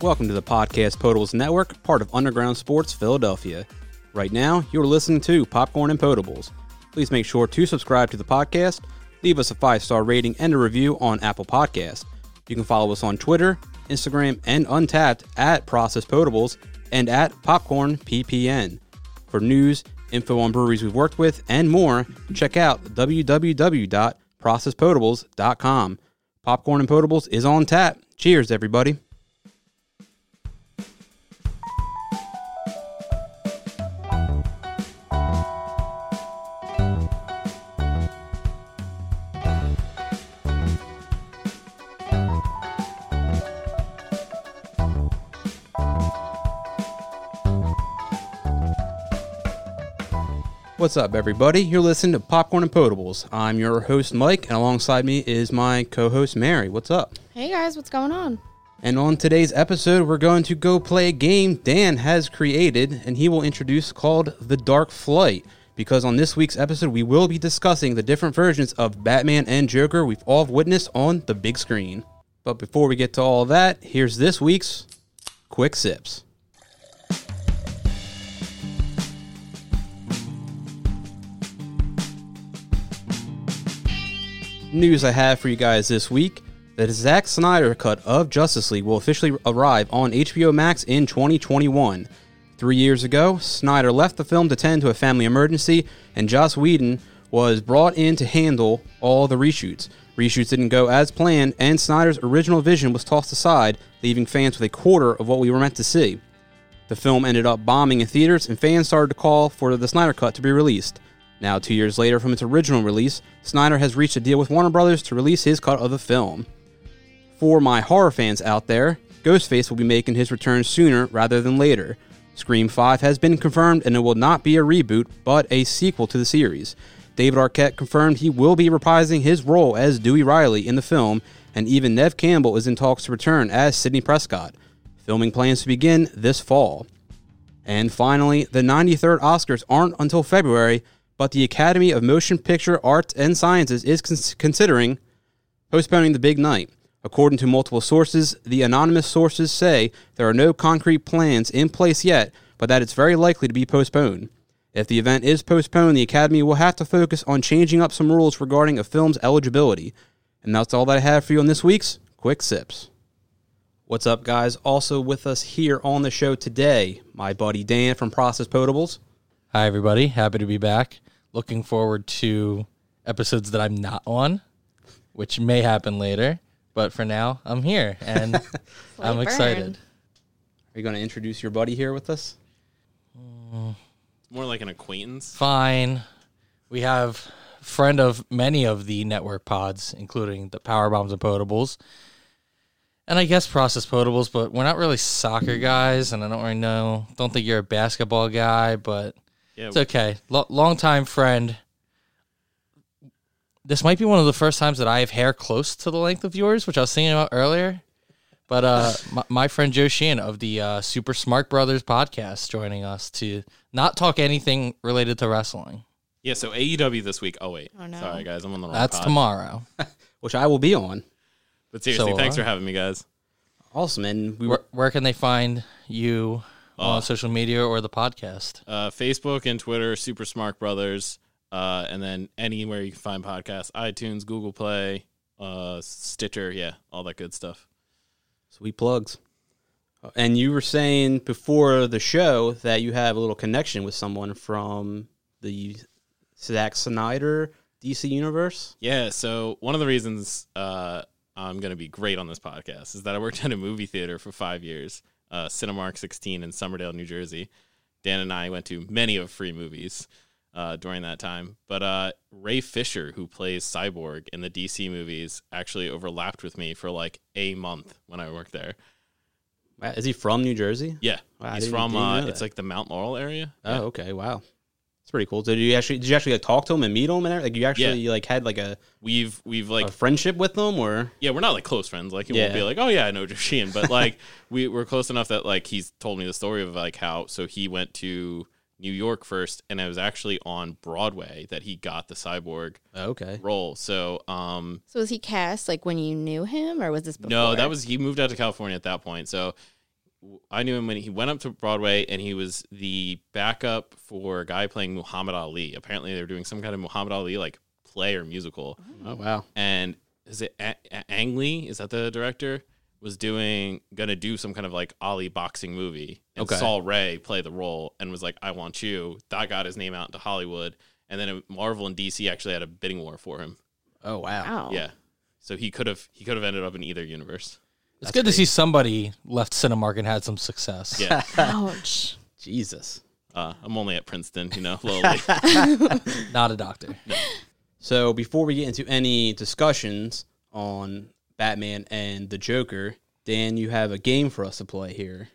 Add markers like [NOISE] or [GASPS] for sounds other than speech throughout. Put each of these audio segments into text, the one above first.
Welcome to the Podcast Potables Network, part of Underground Sports Philadelphia. Right now, you're listening to Popcorn and Potables. Please make sure to subscribe to the podcast, leave us a five star rating and a review on Apple Podcast. You can follow us on Twitter, Instagram, and Untappd at Process Potables and at Popcorn PPN. For news, info on breweries we've worked with, and more, check out www.processpotables.com. Popcorn and Potables is on tap. Cheers, everybody. What's up, everybody? You're listening to Popcorn and Potables. I'm your host, Mike, and alongside me is my co host, Mary. What's up? Hey guys, what's going on? And on today's episode, we're going to go play a game Dan has created, and he will introduce called The Dark Flight. Because on this week's episode, we will be discussing the different versions of Batman and Joker we've all witnessed on the big screen. But before we get to all that, here's this week's Quick Sips. News I have for you guys this week the Zack Snyder cut of Justice League will officially arrive on HBO Max in 2021. Three years ago, Snyder left the film to tend to a family emergency, and Joss Whedon was brought in to handle all the reshoots. Reshoots didn't go as planned, and Snyder's original vision was tossed aside, leaving fans with a quarter of what we were meant to see. The film ended up bombing in theaters, and fans started to call for the Snyder Cut to be released. Now, two years later from its original release, Snyder has reached a deal with Warner Brothers to release his cut of the film. For my horror fans out there, Ghostface will be making his return sooner rather than later. Scream 5 has been confirmed and it will not be a reboot, but a sequel to the series. David Arquette confirmed he will be reprising his role as Dewey Riley in the film, and even Neve Campbell is in talks to return as Sidney Prescott. Filming plans to begin this fall. And finally, the 93rd Oscars aren't until February, but the Academy of Motion Picture Arts and Sciences is cons- considering postponing the big night. According to multiple sources, the anonymous sources say there are no concrete plans in place yet, but that it's very likely to be postponed. If the event is postponed, the Academy will have to focus on changing up some rules regarding a film's eligibility. And that's all that I have for you on this week's Quick Sips. What's up, guys? Also with us here on the show today, my buddy Dan from Process Potables. Hi, everybody. Happy to be back. Looking forward to episodes that I'm not on, which may happen later. But for now, I'm here and [LAUGHS] I'm Slight excited. Are you going to introduce your buddy here with us? Mm. More like an acquaintance. Fine. We have friend of many of the network pods, including the Power Bombs and Potables. And I guess process potables, but we're not really soccer guys, and I don't really know. Don't think you're a basketball guy, but Yeah, It's okay. Lo- long time friend. This might be one of the first times that I have hair close to the length of yours, which I was thinking about earlier. But uh, [LAUGHS] my, my friend Joe Sheehan of the uh, Super Smart Brothers podcast joining us to not talk anything related to wrestling. yeah. So AEW this week. Oh wait, Oh, no. sorry guys, I'm on the wrong. That's pod. tomorrow. [LAUGHS] Which I will be on. But seriously, So, thanks uh, for having me, guys. Awesome. And we Where, were, where can they find you. On social media or the podcast? Uh, Facebook and Twitter, Super Smart Brothers, uh, and then anywhere you can find podcasts, iTunes, Google Play, uh, Stitcher, yeah, all that good stuff. sweet plugs. And you were saying before the show that you have a little connection with someone from the Zack Snyder DC universe. Yeah. So one of the reasons uh, I'm going to be great on this podcast is that I worked [LAUGHS] at a movie theater for five years, uh, Cinemark 16 in Somerdale, New Jersey. Dan and I went to many of free movies uh, during that time. But uh, Ray Fisher, who plays Cyborg in the DC movies, actually overlapped with me for like a month when I worked there. Wow, Is he from New Jersey? Yeah, Wow, he's from uh, it's like the Mount Laurel area. Oh, Yeah. okay. Wow. It's pretty cool. So did you actually did you actually like talk to him and meet him and everything? Like you actually like had like a, We've we've like a friendship with them or yeah, we're not like close friends. Like he Yeah. won't be like, oh yeah, I know Joe Sheehan, but like [LAUGHS] we we're close enough that like he's told me the story of like how so he went to New York first, and it was actually on Broadway that he got the cyborg Oh, okay. role. So um, So was he cast like when you knew him, or was this before? no, that was he moved out to California at that point. So I knew him when he went up to Broadway, and he was the backup for a guy playing Muhammad Ali. Apparently, they were doing some kind of Muhammad Ali like play or musical, Oh wow. and is it A- A- Ang Lee? Is that the director? Was doing gonna do some kind of like Ali boxing movie, and Okay. Saul Ray play the role, and was like, "I want you." That got his name out into Hollywood, and then Marvel and DC actually had a bidding war for him. Oh wow. Wow. Yeah, so he could have he could have ended up in either universe. It's good to see somebody left Cinemark and had some success. Yeah, [LAUGHS] Ouch. Jesus. uh, I'm only at Princeton, you know, lowly. [LAUGHS] Not a doctor. So before we get into any discussions on Batman and the Joker, Dan, you have a game for us to play here.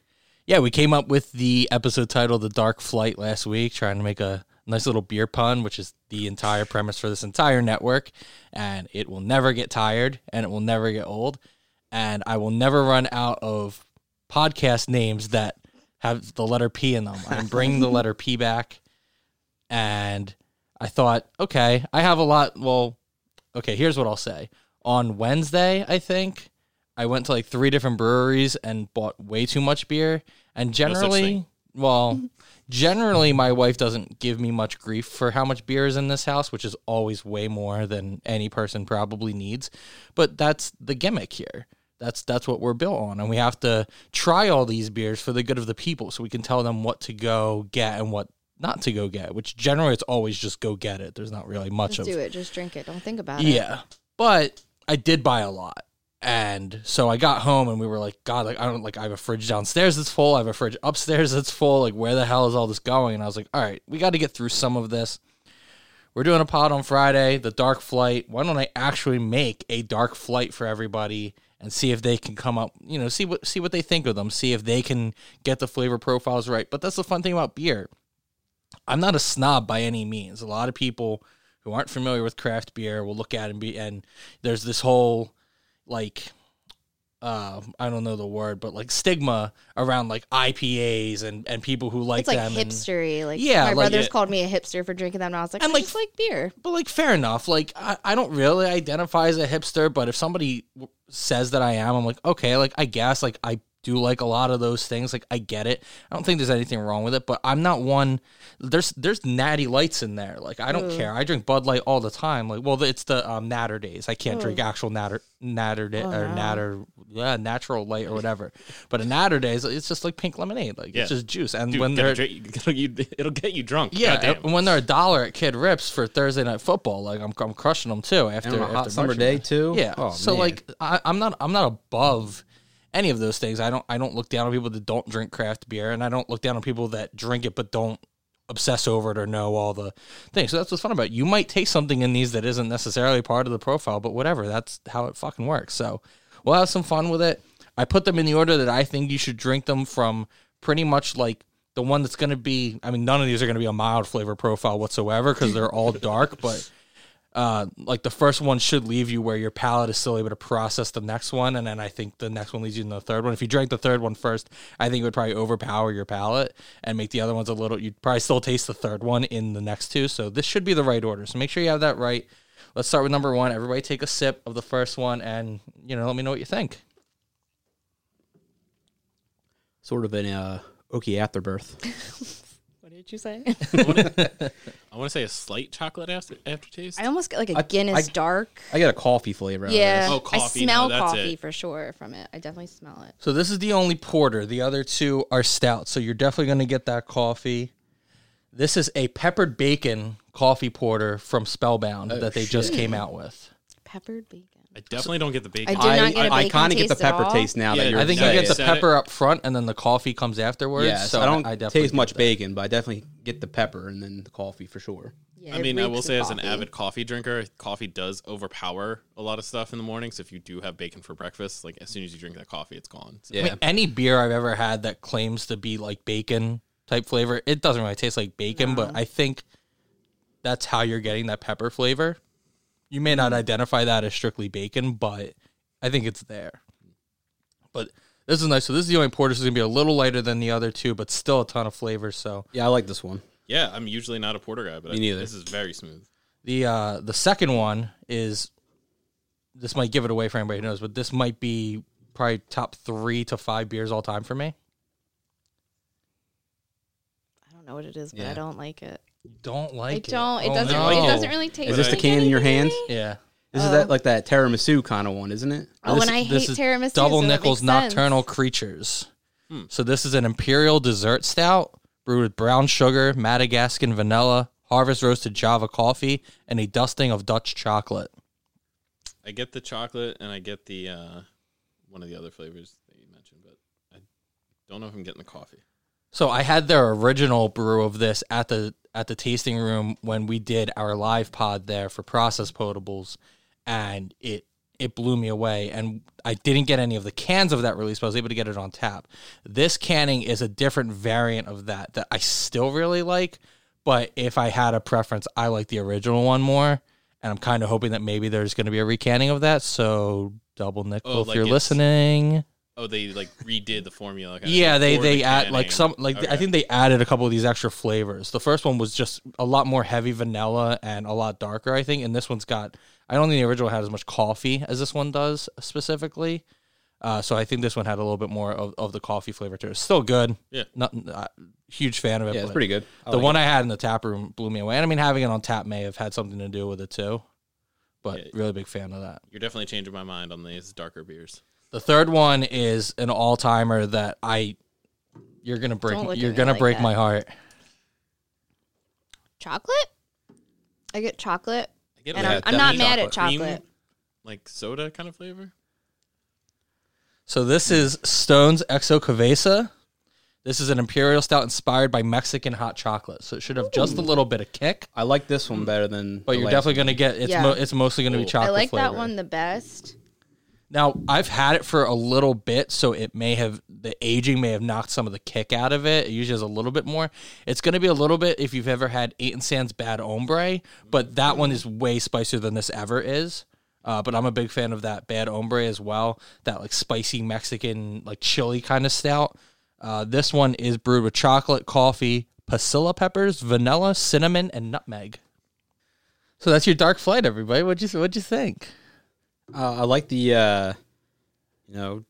Yeah, we came up with the episode title The Dark Flight last week, trying to make a nice little beer pun, which is the entire premise for this entire network. And it will never get tired and it will never get old. And I will never run out of podcast names that have the letter P in them. I'm bringing the letter P back. And I thought, okay, I have a lot. Well, okay, here's what I'll say. On Wednesday, I think, I went to like three different breweries and bought way too much beer. And generally, thing. well, generally, my wife doesn't give me much grief for how much beer is in this house, which is always way more than any person probably needs. But that's the gimmick here. That's that's what we're built on, and we have to try all these beers for the good of the people, so we can tell them what to go get and what not to go get. Which generally, it's always just go get it. There's not really much Just of do it. Just drink it. Don't think about it. yeah, but I did buy a lot, and so I got home and we were like, God, like I don't like I have a fridge downstairs that's full, I have a fridge upstairs that's full. Like, where the hell is all this going? And I was like, all right, we got to get through some of this. We're doing a pod on Friday, the Dark Flight. Why don't I actually make a Dark Flight for everybody and see if they can come up, you know, see what see what they think of them, see if they can get the flavor profiles right. But that's the fun thing about beer. I'm not a snob by any means. A lot of people who aren't familiar with craft beer will look at it and be and there's this whole like uh I don't know the word, but like stigma around like IPAs and and people who like It's like them and- hipstery. Like Yeah, my like brothers it- called me a hipster for drinking them, and I was like, And, I like, just like beer. but like fair enough like I, I don't really identify as a hipster but if somebody says that i am i'm like okay like i guess like i do like a lot of those things like i get it i don't think there's anything wrong with it but i'm not one there's there's natty lights in there like i don't care i drink bud light all the time like well it's the um, Naturdays i can't drink actual natter natter day, or no. natter yeah natural light or whatever but a Naturdays it's just like pink lemonade like Yeah. it's just juice and Dude, when they're drink- [LAUGHS] it'll, you- it'll get you drunk. yeah, Goddamn. and when they're a dollar at Kid Rips for Thursday night football, like I'm, I'm crushing them too. After, And on a after hot summer day Band. too. Yeah. Oh, so man. like I, I'm not I'm not above any of those things. I don't I don't look down on people that don't drink craft beer, and I don't look down on people that drink it but don't obsess over it or know all the things. So that's what's fun about it. You might taste something in these that isn't necessarily part of the profile, but whatever. That's how it fucking works. So we'll have some fun with it. I put them in the order that I think you should drink them from pretty much like the one that's going to be I mean none of these are going to be a mild flavor profile whatsoever because they're all dark, but uh, like the first one should leave you where your palate is still able to process the next one, and then I think the next one leads you in the third one. If you drank the third one first, I think it would probably overpower your palate and make the other ones a little. You'd probably still taste the third one in the next two. So this should be the right order. So make sure you have that right. Let's start with number one. Everybody take a sip of the first one, and you know, let me know what you think. sort of an uh, oaky afterbirth. [LAUGHS] What did you say? [LAUGHS] [LAUGHS] I want to say a slight chocolate after, aftertaste. I almost get like a I- Guinness I- dark. I get a coffee flavor. Out Yeah, Of Oh, coffee, I smell no, that's coffee it. for sure from it. I definitely smell it. So this is the only porter. The other two are stout. So you're definitely going to get that coffee. This is a peppered bacon coffee porter from Spellbound oh, that they just came out with. Peppered bacon. I definitely don't get the bacon. I did I, not get a I, bacon kind of get the taste at pepper all. taste now that you're I think you saying get it. the Said it. pepper up front and then the coffee comes afterwards. Yes, so I don't definitely taste get much that. bacon, but I definitely get the pepper and then the coffee for sure. Yeah, I it mean, I will reeks say of as an coffee. avid coffee drinker, coffee does overpower a lot of stuff in the morning. So if you do have bacon for breakfast, like as soon as you drink that coffee, it's gone. So- I Yeah, mean, any beer I've ever had that claims to be like bacon type flavor, it doesn't really taste like bacon, but I think that's how you're getting that pepper flavor. You may not identify that as strictly bacon, but I think it's there. But this is nice. So this is the only porter. This is gonna be a little lighter than the other two, but still a ton of flavor. So Yeah, I like this one. Yeah, I'm usually not a porter guy, but Me I, neither. this is very smooth. the uh, the second one is this might give it away for anybody who knows, but this might be probably top three to five beers all time for me. I don't know what it is, but Yeah. I don't like it. Don't like I it. don't. It Oh, doesn't. no. It doesn't really taste. Is this the like can in your hand? anything. Yeah. This is Oh. that like that tiramisu kind of one, isn't it? Oh, This- and I this hate is tiramisu. Double so that Nickels makes sense. Nocturnal Creatures. Hmm. So this is an imperial dessert stout brewed with brown sugar, Madagascan vanilla, harvest roasted Java coffee, and a dusting of Dutch chocolate. I get the chocolate and I get the uh, one of the other flavors that you mentioned, but I don't know if I'm getting the coffee. So I had their original brew of this at the at the tasting room when we did our live pod there for process potables, and it it blew me away. And I didn't get any of the cans of that release, but I was able to get it on tap. This canning is a different variant of that that I still really like, but if I had a preference, I like the original one more. And I'm kind of hoping that maybe there's going to be a recanning of that. So double nickel Oh, if like you're listening. Oh, they like redid the formula. kinda Yeah, they they the add like some like I think they added a couple of these extra flavors. The first one was just a lot more heavy vanilla and a lot darker, I think, and this one's got I don't think the original had as much coffee as this one does specifically. Uh, so I think this one had a little bit more of, of the coffee flavor to it. It's still good. Yeah. Not uh, huge fan of it. Yeah, it's pretty good. I The like one it. I had in the tap room blew me away. And I mean having it on tap may have had something to do with it too. But Yeah. really big fan of that. You're definitely changing my mind on these darker beers. The third one is an all timer that I you're gonna break Don't look at you're me gonna like break that. my heart. Chocolate. I get chocolate, I get and Yeah, I'm, I'm not definitely mad at Cream, chocolate. like soda kind of flavor. So this is Stone's Xocoveza. This is an imperial stout inspired by Mexican hot chocolate. So it should have just a little bit of kick, I like this one better than. but the you're last definitely one. going to get it's Yeah. mo- it's mostly going to be Ooh. chocolate I like that flavor. one the best. Now, I've had it for a little bit, so it may have the aging may have knocked some of the kick out of it. It usually has a little bit more. It's going to be a little bit if you've ever had Eight and Sands Bad Hombre, but that one is way spicier than this ever is. Uh, but I'm a big fan of that Bad Hombre as well. That like spicy Mexican like chili kind of stout. Uh, this one is brewed with chocolate, coffee, pasilla peppers, vanilla, cinnamon, and nutmeg. So that's your dark flight, everybody. What'd you what'd you think? Uh, I like the, uh, you know,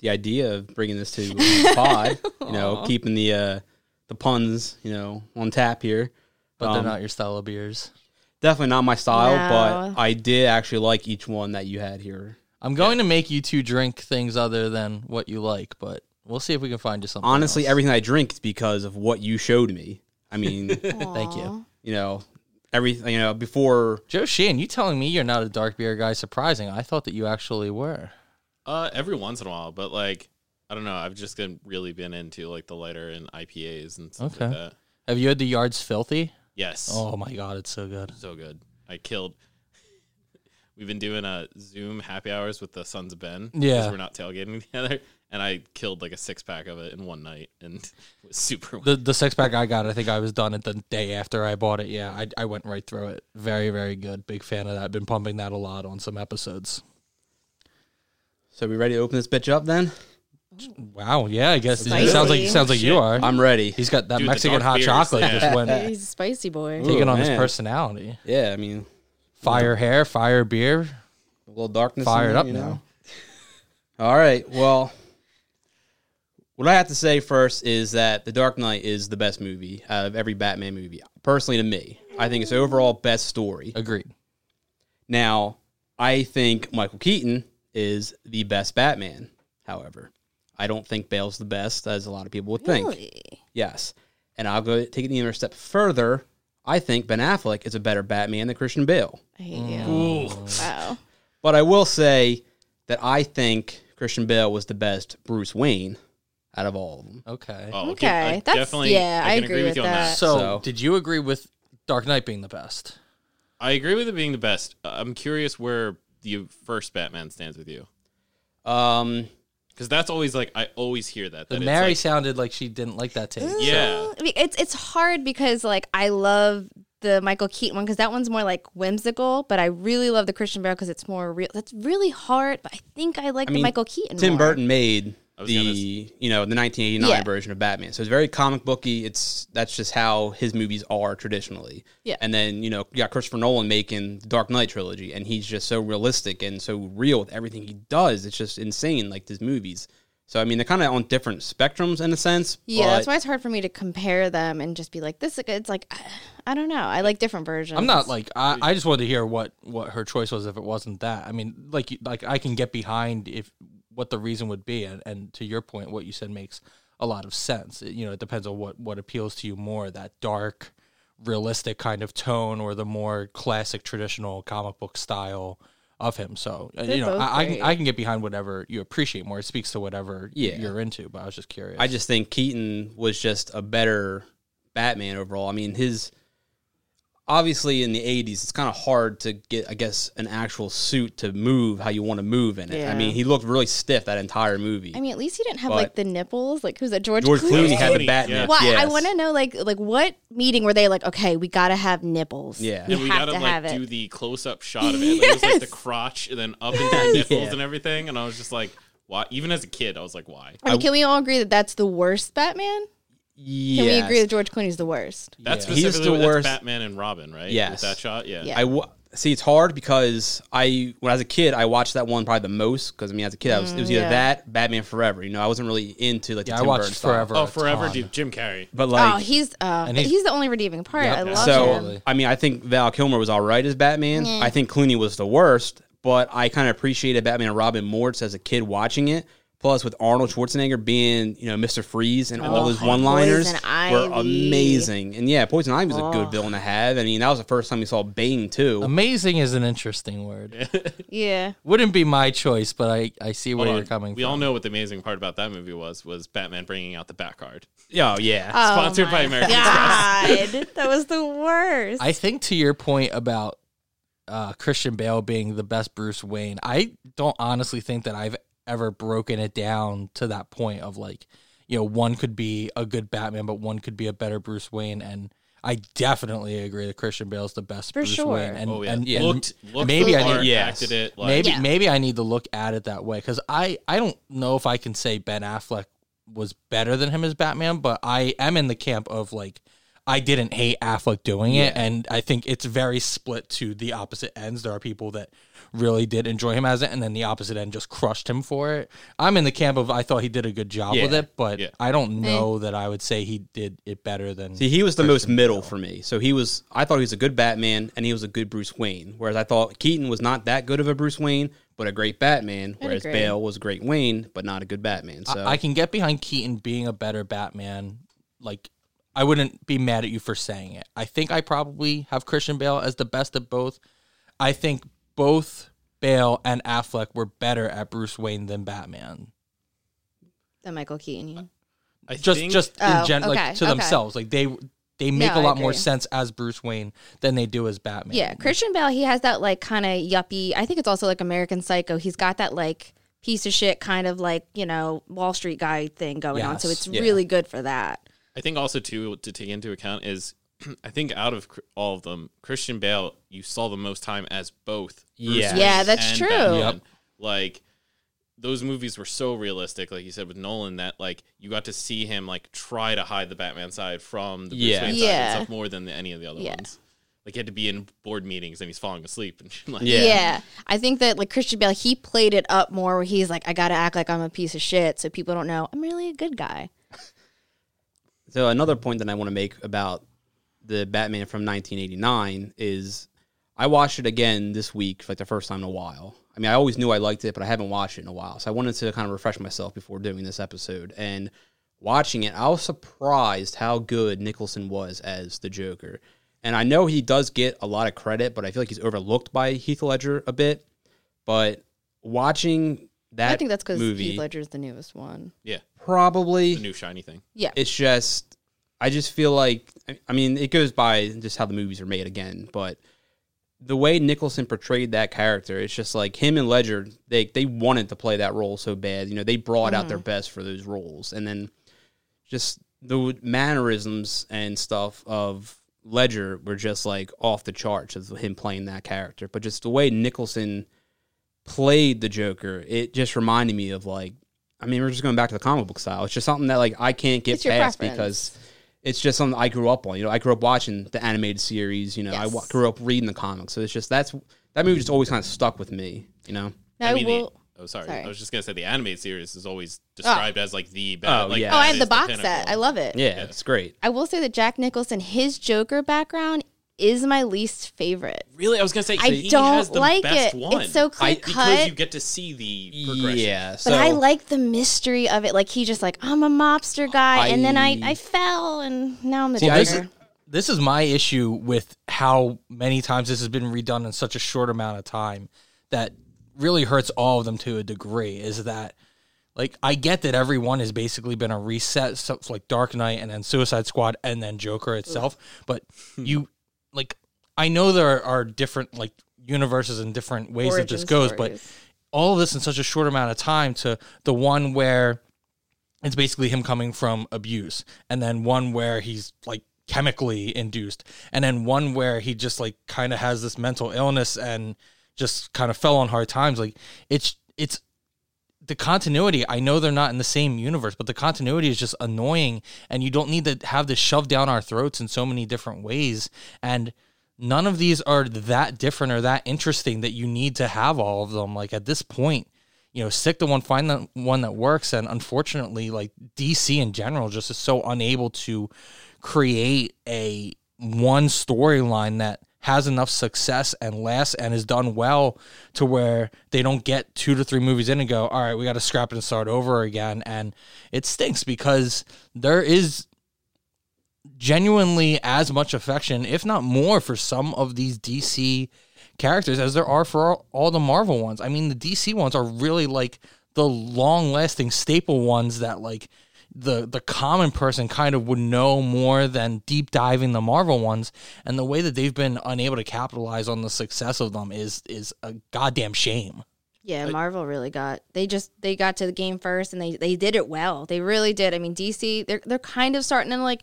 the idea of bringing this to [LAUGHS] the pod. You know, keeping the uh, the puns, you know, on tap here. But Um, they're not your style of beers. Definitely not my style, No. but I did actually like each one that you had here. I'm going to make you two drink things other than what you like, but we'll see if we can find you something. Honestly, else. everything I drink is because of what you showed me. I mean, [LAUGHS] Thank you. You know, everything. You know, before Joe Sheehan, you telling me you're not a dark beer guy? Surprising. I thought that you actually were. Uh, every once in a while, but like I don't know. I've just been, really been into like the lighter and IPAs and stuff like Okay. that. Have you had the Yards Filthy? Yes. Oh my god, it's so good. so good. I killed. [LAUGHS] We've been doing a Zoom happy hours with the Sons of Ben. Yeah. because we're not tailgating [LAUGHS] together, and I killed like a six pack of it in one night, and it [LAUGHS] was super. The [LAUGHS] the six pack I got, I think I was done it the day after I bought it. Yeah, I, I went right through it. Very very good. Big fan of that. I've Been pumping that a lot on some episodes. So we ready to open this bitch up then? Wow. Yeah, I guess it sounds like sounds like you are. I'm ready. He's got that Dude, the Mexican dark hot beers, chocolate yeah. just went [LAUGHS] He's a spicy boy. Ooh. taking on his man. personality. Yeah, I mean, Fire hair, fire beer. a little darkness. in Fired there, up you know? now. All right. Well, what I have to say first is that The Dark Knight is the best movie out of every Batman movie. Personally, to me, I think it's the overall best story. Agreed. Now, I think Michael Keaton is the best Batman. However, I don't think Bale's the best, as a lot of people would think. Really? Yes, and I'll go take it even a step further. I think Ben Affleck is a better Batman than Christian Bale. I hate you. Mm. Wow. But I will say that I think Christian Bale was the best Bruce Wayne out of all of them. Okay. Oh, Okay, I that's- definitely. yeah, I can agree with you on that. So, So- did you agree with Dark Knight being the best? I agree with it being the best. Uh, I'm curious where the first Batman stands with you, Um, because that's always like I always hear that. The that it's Mary like- sounded like she didn't like that take. yeah, I mean, It's it's hard because like I love the Michael Keaton one because that one's more like whimsical, but I really love the Christian Bale because it's more real. That's really hard, but I think I like I the mean, Michael Keaton. Tim more. Burton made I was the gonna you know the 1989 Yeah. version of Batman, so it's very comic booky. It's that's just how his movies are traditionally. Yeah. and then you know you got Christopher Nolan making the Dark Knight trilogy, and he's just so realistic and so real with everything he does. It's just insane, like his movies. So I mean, they're kind of on different spectrums in a sense. Yeah, but that's why it's hard for me to compare them and just be like, this. Is it's like, I don't know. I like different versions. I'm not like I, I just wanted to hear what what her choice was if it wasn't that. I mean, like like I can get behind if what the reason would be, and, and to your point, what you said makes a lot of sense. It- you know, it depends on what what appeals to you more that dark, realistic kind of tone, or the more classic traditional comic book style of him. So uh, They're you know, I, I can I can get behind whatever you appreciate more. It speaks to whatever Yeah. you're into. But I was just curious. I just think Keaton was just a better Batman overall. I mean, his obviously in the 80s it's kind of hard to get I guess an actual suit to move how you want to move in it. I mean, he looked really stiff that entire movie. I mean, at least he didn't have But- like the nipples. Like who's that? George, George Clooney had the Clooney, Batman. yeah. Well, I want to know like like what meeting were they like? Okay, we gotta have nipples. Yeah. we And we have gotta to have like it. do the close up shot of it. Like, It was like the crotch and then up into the nipples Yeah. and everything. And I was just like, why? Even as a kid, I was like, why? I mean, can we all agree that that's the worst Batman? Can we agree that George Clooney's the worst? That's Yeah. He's specifically the that's worst. Batman and Robin, right? Yes. With that shot, yeah. Yeah. I see. It's hard because I, when I was a kid, I watched that one probably the most because I mean, as a kid, I was it was either yeah. that Batman Forever. You know, I wasn't really into like the yeah, I watched Burton style. Forever. Oh, forever, dude. Jim Carrey. but like oh, he's uh, he's, he's- the only redeeming part. Yep. I love So him. Absolutely. I mean, I think Val Kilmer was all right as Batman. I think Clooney was the worst, but I kind of appreciated Batman and Robin more just as a kid watching it. Plus, with Arnold Schwarzenegger being, you know, Mr. Freeze and all Oh, those one-liners Poison were amazing. And yeah, Poison Ivy was a good Oh. villain to have. I mean, that was the first time we saw Bane too. Amazing is an interesting word. [LAUGHS] Yeah. Wouldn't be my choice, but I, I see where Hold you're on. coming we from. We all know what the amazing part about that movie was was Batman bringing out the Bat card. oh yeah, Oh [LAUGHS] Sponsored by my American Express. [LAUGHS] That was the worst. I think to your point about uh, Christian Bale being the best Bruce Wayne, I don't honestly think that I've ever broken it down to that point of like, you know, one could be a good Batman, but one could be a better Bruce Wayne. And I definitely agree that Christian Bale's the best For Bruce sure. Wayne. And, Oh yeah, and, and looked, looked maybe I need- part, Yes. acted it. Like, maybe Yeah. maybe I need to look at it that way because I I don't know if I can say Ben Affleck was better than him as Batman, but I am in the camp of like I didn't hate Affleck doing it, and I think it's very split to the opposite ends. There are people that really did enjoy him as it, and then the opposite end just crushed him for it. I'm in the camp of I thought he did a good job Yeah. with it, but Yeah. I don't eh. know that I would say he did it better than. See, he was the most middle for me. So he was. I thought he was a good Batman, and he was a good Bruce Wayne. Whereas I thought Keaton was not that good of a Bruce Wayne, but a great Batman. Whereas agree. Bale was a great Wayne, but not a good Batman. So I, I can get behind Keaton being a better Batman. Like, I wouldn't be mad at you for saying it. I think I probably have Christian Bale as the best of both. I think both Bale and Affleck were better at Bruce Wayne than Batman. the Michael Keaton. I Just, think, just in Oh, gen- like to okay. themselves, like they they make No, a I lot more sense as Bruce Wayne than they do as Batman. Yeah, Christian Bale. He has that like kind of yuppie. I think it's also like American Psycho. He's got that like piece of shit kind of like you know Wall Street guy thing going on. So it's yeah. really good for that. I think also too to take into account is I think out of all of them, Christian Bale, you saw the most time as both. Bruce Yeah. Wayne Yeah, that's and true. Yep. Like those movies were so realistic, like you said with Nolan, that like you got to see him like try to hide the Batman side from the Bruce Yeah. Wayne side and stuff more than the, any of the other Yeah. ones. Like he had to be in board meetings and he's falling asleep and like Yeah. Yeah. I think that like Christian Bale, he played it up more where he's like, I got to act like I'm a piece of shit so people don't know I'm really a good guy. So another point that I want to make about the Batman from 1989 is I watched it again this week for like the first time in a while. I mean, I always knew I liked it, but I haven't watched it in a while. So I wanted to kind of refresh myself before doing this episode. And watching it, I was surprised how good Nicholson was as the Joker. And I know he does get a lot of credit, but I feel like he's overlooked by Heath Ledger a bit. But watching that I think that's because movie, Heath Ledger's the newest one. Yeah, probably the new shiny thing. Yeah. it's just I just feel like I mean it goes by just how the movies are made again, but the way Nicholson portrayed that character, it's just like him and Ledger, they they wanted to play that role so bad. You know, they brought out their mm-hmm. best for those roles. And then just the mannerisms and stuff of Ledger were just like off the charts of him playing that character. But just the way Nicholson played the Joker, it just reminded me of like I mean, we're just going back to the comic book style. It's just something that like I can't get past preference. because it's just something I grew up on. You know, I grew up watching the animated series. You know, I wa- Yes. grew up reading the comics. So it's just that's that movie just always kind of stuck with me. You know, Now, I mean, will, the, Oh, sorry. Sorry. I was just gonna say the animated series is always oh. described as like the best. Oh, like, yeah. Oh, I have the box pinnacle. set. I love it. Yeah, it's great. I will say that Jack Nicholson, his Joker background is my least favorite. Really, I was gonna say I he don't has the like best it. One. It's so clear because cut. you get to see the progression. Yeah, so But I like the mystery of it. Like he just like I'm a mobster guy, and then I I- I fell, and now I'm the See, this, Joker. this is my issue with how many times this has been redone in such a short amount of time that really hurts all of them to a degree. Is that like I get that everyone has basically been a reset, so it's like Dark Knight and then Suicide Squad and then Joker itself, but hmm. you like I know there are different like universes and different ways that this Origin goes, but all of this in such a short amount of time to the one where it's basically him coming from abuse and then one where he's like chemically induced and then one where he just like kind of has this mental illness and just kind of fell on hard times. Like it's it's the continuity i know they're not in the same universe but the continuity is just annoying and you don't need to have this shoved down our throats in so many different ways and none of these are that different or that interesting that you need to have all of them. Like at this point you know stick to one find the one that works and unfortunately like dc in general just is so unable to create a one storyline that has enough success and lasts and is done well to where they don't get two to three movies in and go all right we got to scrap it and start over again. And it stinks because there is genuinely as much affection, if not more, for some of these DC characters as there are for all, all the Marvel ones. I mean, the DC ones are really like the long-lasting staple ones that like the the common person kind of would know more than deep diving the Marvel ones. And the way that they've been unable to capitalize on the success of them is is a goddamn shame. Yeah, Marvel really got they just they got to the game first and they they did it well. They really did. I mean, DC they're they're kind of starting to like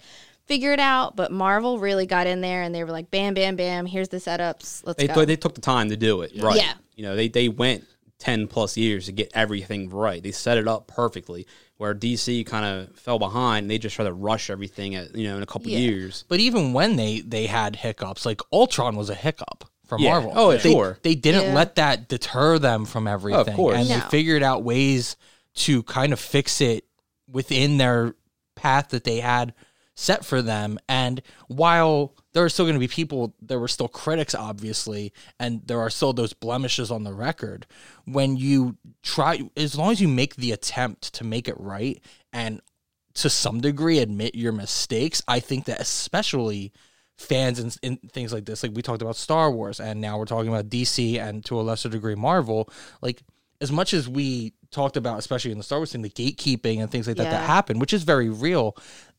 figure it out, but Marvel really got in there and they were like bam bam bam, here's the setups. Let's they go. they took the time to do it right. Yeah. You know, they they went ten plus years to get everything right. They set it up perfectly. Where DC kind of fell behind, they just tried to rush everything at you know in a couple Yeah. years. But even when they they had hiccups, like Ultron was a hiccup for Yeah. Marvel. Oh, they, sure. They didn't Yeah. let that deter them from everything. Of course. And they figured out ways to kind of fix it within their path that they had set for them. And while there are still going to be people, there were still critics, obviously, and there are still those blemishes on the record. When you try, as long as you make the attempt to make it right and to some degree admit your mistakes, I think that especially fans and, and things like this, like we talked about Star Wars, and now we're talking about DC and to a lesser degree Marvel, like as much as we talked about, especially in the Star Wars thing, the gatekeeping and things like that that Yeah. happen, which is very real.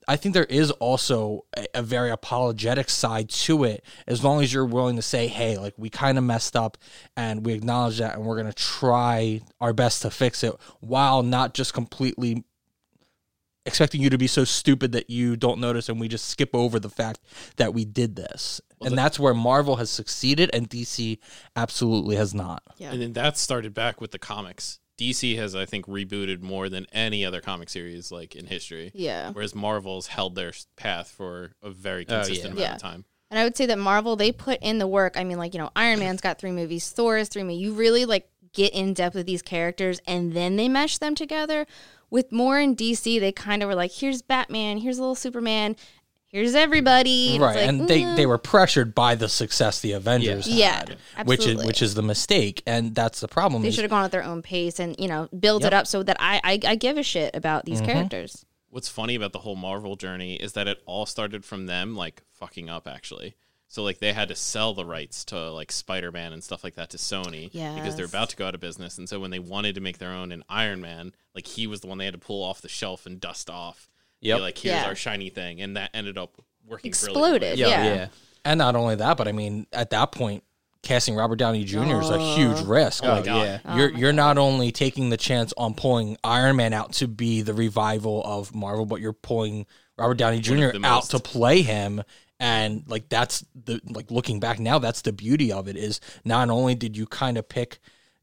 I think there is also a, a very apologetic side to it, as long as you're willing to say, "Hey, like we kind of messed up, and we acknowledge that, and we're gonna try our best to fix it," while not just completely expecting you to be so stupid that you don't notice and we just skip over the fact that we did this. and that's where Marvel has succeeded and DC absolutely has not. yeah. And then that started back with the comics. DC has, I think, rebooted more than any other comic series like in history. Yeah. Whereas Marvel's held their path for a very Oh, yeah. consistent amount Yeah. of time. And I would say that Marvel, they put in the work. I mean, like, you know, Iron Man's got three movies, Thor has three movies. You really like get in depth with these characters and then they mesh them together. With more in DC, they kind of were like, here's Batman, here's a little Superman, here's everybody. And Right. like, and they, mm, they were pressured by the success the Avengers Yeah. had. Yeah, Which is which is the mistake. And that's the problem. they should have gone at their own pace and, you know, build Yep. it up so that I, I, I give a shit about these characters. What's funny about the whole Marvel journey is that it all started from them like fucking up actually. So like they had to sell the rights to like Spider-Man and stuff like that to Sony because they're about to go out of business. And so when they wanted to make their own in Iron Man, like he was the one they had to pull off the shelf and dust off. Be Yep. like here's Yeah. our shiny thing, and that ended up working Exploded, brilliantly. Yeah, Yeah. yeah. And not only that, but I mean, at that point, casting Robert Downey Jr. is a huge oh. risk. Oh, like, yeah. Oh, you're you're not only taking the chance on pulling Iron Man out to be the revival of Marvel, but you're pulling Robert Downey Jr. out to play him. And like that's the like looking back now, that's the beauty of it is not only did you kind of pick,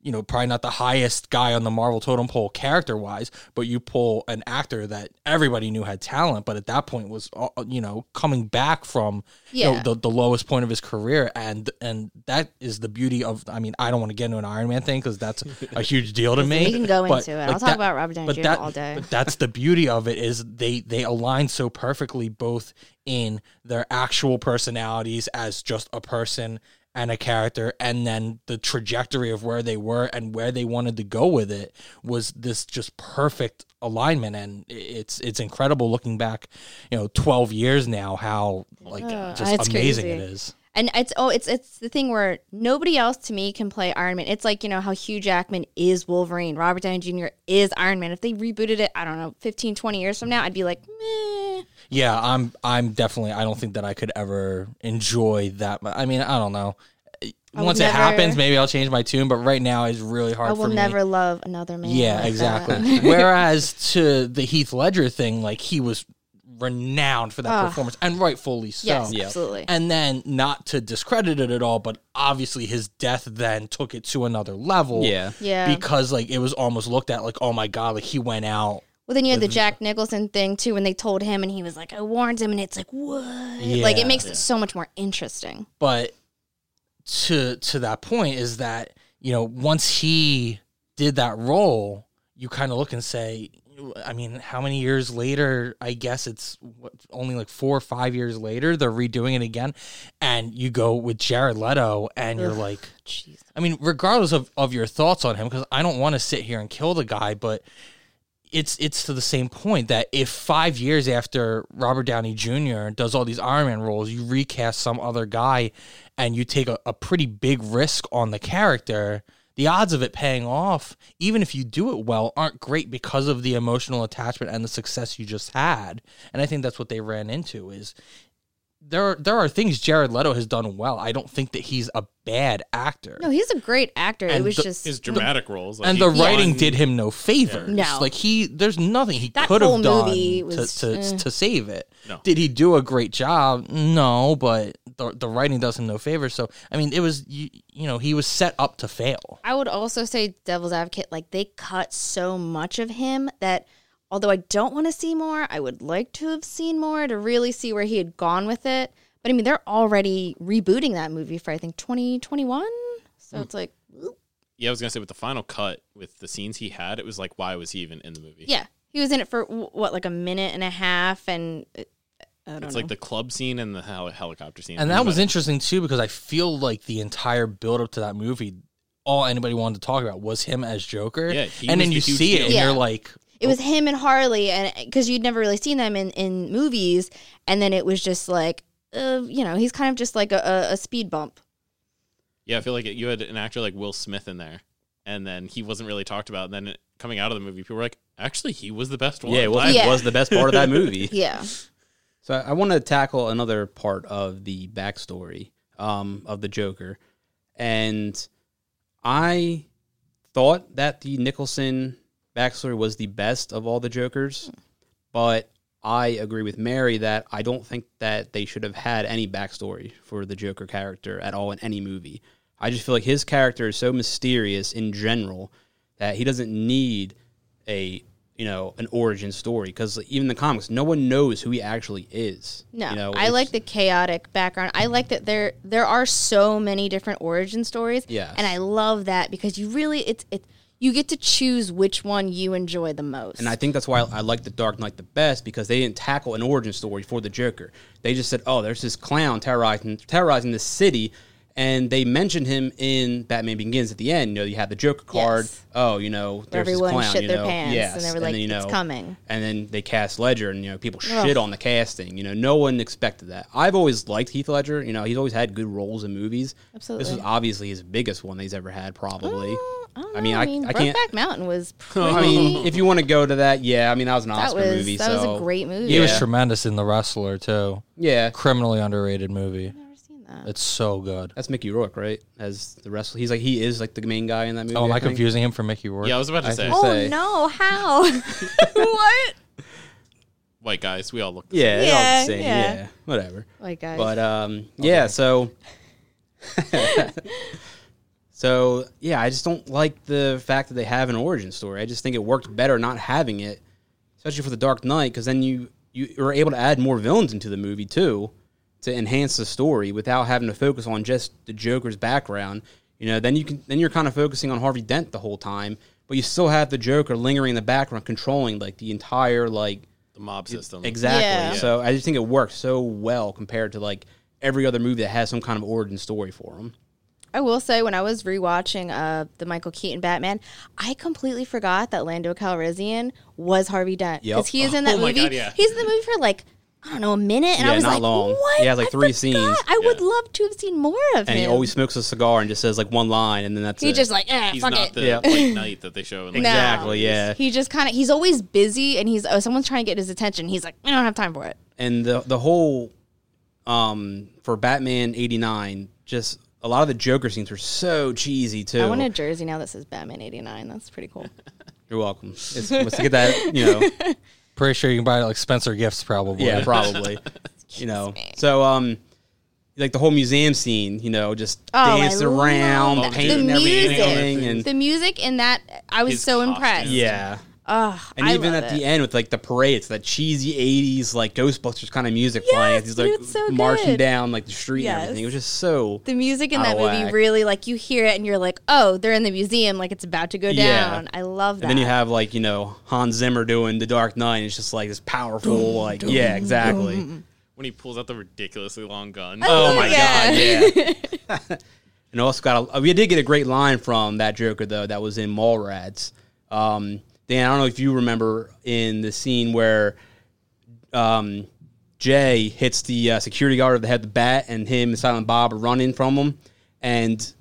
you know, probably not the highest guy on the Marvel totem pole character wise, but you pull an actor that everybody knew had talent, but at that point was, uh, you know, coming back from you know, the, the lowest point of his career. And, and that is the beauty of, I mean, I don't want to get into an Iron Man thing because that's a huge deal to [LAUGHS] me. we can go but, into it. like, I'll talk that- about Robert Downey Jr. that- all day. But that's the beauty of it is they they align so perfectly both in their actual personalities as just a person and a character and then the trajectory of where they were and where they wanted to go with it was this just perfect alignment and it's it's incredible looking back you know 12 years now how like Uh, just amazing crazy. it is And it's oh, it's it's the thing where nobody else to me can play Iron Man. It's like you know how Hugh Jackman is Wolverine, Robert Downey Jr. is Iron Man. If they rebooted it, I don't know, 15, 20 years from now, I'd be like, meh. Yeah, I'm I'm definitely I don't think that I could ever enjoy that. mu- I mean, I don't know. will Once it happens, maybe I'll change my tune, but right now it's really hard I for will me. never love another man. yeah, like that. exactly. [LAUGHS] Whereas [LAUGHS] to the Heath Ledger thing, like he was renowned for that Ah. performance and rightfully so. yes, Yeah. absolutely. And then not to discredit it at all, but obviously his death then took it to another level. Yeah. yeah. Because like it was almost looked at like, oh my god, like he went out well, then you had the Jack Nicholson thing too, when they told him, and he was like, "I warned him," and it's like, what? like it makes it so much more interesting. but to to that point is that you know once he did that role you kind of look and say i mean how many years later i guess it's what, only like four or five years later they're redoing it again and you go with jared leto and you're like Jeez. I mean, regardless of, of your thoughts on him, because I don't want to sit here and kill the guy, but it's it's to the same point that if five years after Robert Downey Jr. does all these Iron Man roles, you recast some other guy and you take a, a pretty big risk on the character, the odds of it paying off, even if you do it well, aren't great because of the emotional attachment and the success you just had. And I think that's what they ran into is there are, there are things Jared Leto has done well. I don't think that he's a bad actor. No, he's a great actor. it was the- just His dramatic roles, like and the won- writing did him no favors. No. like he, there's nothing he could have done movie to to, eh. to save it. No. Did he do a great job? No, but the the writing does him no favors. So I mean, it was you, you know he was set up to fail. I would also say devil's advocate, like they cut so much of him that although I don't want to see more, I would like to have seen more to really see where he had gone with it. But I mean, they're already rebooting that movie for I think 2021. So it's like, oop. Yeah, I was gonna say with the final cut with the scenes he had, it was like, why was he even in the movie? yeah, he was in it for what like a minute and a half, and uh, I don't it's know. like the club scene and the hel- helicopter scene, And that was But- interesting too because I feel like the entire build up to that movie, all anybody wanted to talk about was him as Joker. Yeah, he and was then the you huge see it deal. and Yeah. you're like, it was him and Harley, and because you'd never really seen them in in movies, and then it was just like, uh, you know, he's kind of just like a, a, a speed bump. Yeah, I feel like it, you had an actor like Will Smith in there, and then he wasn't really talked about. And then it, coming out of the movie, people were like, actually, he was the best one. Yeah, it was, Like, Yeah. was the best part of that movie. [LAUGHS] Yeah. So I, I want to tackle another part of the backstory um, of the Joker, and I thought that the Nicholson backstory was the best of all the Jokers, but I agree with Mary that I don't think that they should have had any backstory for the Joker character at all in any movie. I just feel like his character is so mysterious in general that he doesn't need a you know an origin story because even the comics, no one knows who he actually is. No, you know, I like the chaotic background. I like that there there are so many different origin stories. yeah and I love that because you really it's it you get to choose which one you enjoy the most. And I think that's why I like the Dark Knight the best because they didn't tackle an origin story for the Joker. They just said, "Oh, there's this clown terrorizing terrorizing the city," and they mentioned him in Batman Begins at the end. You know, you have the Joker card. Yes. Oh, you know, there's everyone this clown. shit you their pants, yes. and they were like, then, you "It's know, coming." And then they cast Ledger, and you know, people Ugh. shit on the casting. You know, no one expected that. I've always liked Heath Ledger. You know, he's always had good roles in movies. Absolutely, This was obviously his biggest one that he's ever had, probably. Mm, I, don't I mean. I- I mean, I can't- Brokeback Mountain was pretty. [LAUGHS] I mean, if you want to go to that, yeah. I mean, that was an that Oscar was movie. that was a great movie. he was tremendous in The Wrestler too. yeah. Criminally underrated movie. I've never seen that. It's so good. That's Mickey Rourke, right? As the wrestler, he's like he is like the main guy in that movie. Oh, am I think. confusing him for Mickey Rourke? Yeah, I was about to I say, Oh say. no! How? [LAUGHS] what? white guys, we all look. The Yeah, they're all Yeah, the same. yeah. Yeah. whatever. Like guys. But um, yeah. So, [LAUGHS] So yeah, I just don't like the fact that they have an origin story. I just think it worked better not having it, especially for the Dark Knight, because then you you were able to add more villains into the movie too, to enhance the story without having to focus on just the Joker's background. You know, then you can then you're kind of focusing on Harvey Dent the whole time, but you still have the Joker lingering in the background, controlling like the entire like The mob system. Exactly. Yeah. So I just think it works so well compared to like every other movie that has some kind of origin story for them. I will say when I was rewatching uh, the Michael Keaton Batman, I completely forgot that Lando Calrissian was Harvey Dent Yep. because he is [LAUGHS] in that Oh movie. God, yeah. He's in the movie for like I don't know a minute, and Yeah, I was not like, long. "What? He has, like, I three forgot. scenes. I would love to have seen more of And him. he always smokes a cigar and just says like one line, and then that's he it. just like eh, He's fuck not it. the Yeah. White Knight that they show in like, No. exactly yeah. He just kind of he's always busy, and he's oh someone's trying to get his attention. He's like, I don't have time for it. And the the whole um for Batman '89, just a lot of the Joker scenes were so cheesy too. I want a jersey now that says Batman '89. That's pretty cool. [LAUGHS] You're welcome. It's, it's to get that you know [LAUGHS] Pretty sure you can buy it like Spencer Gifts, probably. Yeah, [LAUGHS] probably. you know, so um, like the whole museum scene, you know, just Oh, I dancing around, painting The everything, music. and The music in that, I was His so costume. impressed. yeah. Ugh, And I even love at it. the end with like the parade, it's that cheesy '80s like Ghostbusters kind of music playing. He's like so marching good. down like the street and everything. It was just so The music in Out that movie whack. really like you hear it and you're like, oh, they're in the museum, like it's about to go Yeah. down. I love that. And then you have like you know Hans Zimmer doing The Dark Knight. And it's just like this powerful, like yeah, exactly. when he pulls out the ridiculously long gun. Oh my Yeah. god, yeah. [LAUGHS] and also got a, we did get a great line from that Joker though that was in Mallrats. Um, Dan, I don't know if you remember in the scene where um, Jay hits the uh, security guard over the head with the bat, and him and Silent Bob are running from him, and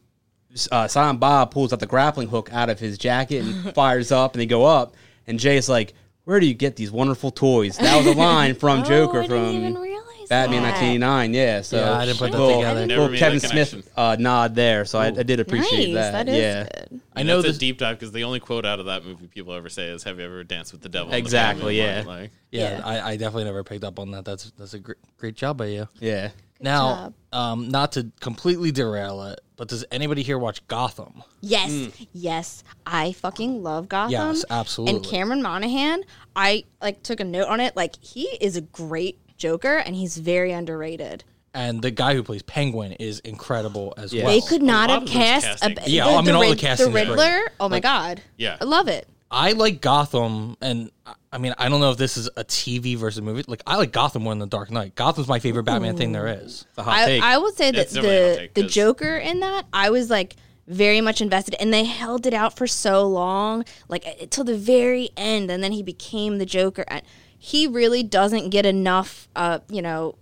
uh, Silent Bob pulls out the grappling hook out of his jacket and [LAUGHS] fires up, and they go up, and Jay's like, "Where do you get these wonderful toys?" That was a line from [LAUGHS] Joker oh, didn't from Batman that. 1989. Yeah, so Yeah, I didn't put that little, together. Never little made Kevin that Smith uh, nod there, so I, I did appreciate Nice, that. that is yeah, good. I I know know this. a deep dive because the only quote out of that movie people ever say is "Have you ever danced with the devil?" in the Exactly, Batman yeah. line? Like, yeah, Yeah. I, I definitely never picked up on that. That's that's a great, great job by you. yeah. now, um, not to completely derail it, but does anybody here watch Gotham? Yes, Mm. yes, I fucking love Gotham. Yes, absolutely. And Cameron Monaghan, I like took a note on it. Like he is a great Joker, and he's very underrated. And the guy who plays Penguin is incredible as Yeah. well. They could not lot have of those cast a, castings. the, Yeah, I mean, all the Rid- casting the is great. Riddler. Oh my Like- god, Yeah. I love it. I like Gotham, and I- I mean, I don't know if this is a TV versus movie. Like, I like Gotham more than The Dark Knight. Gotham's my favorite Batman thing there is. It's a hot I, take. I would say that It's definitely a hot the take, the 'cause- Joker in that I was like very much invested, and they held it out for so long, like till the very end, and then he became the Joker. And he really doesn't get enough, uh, you know.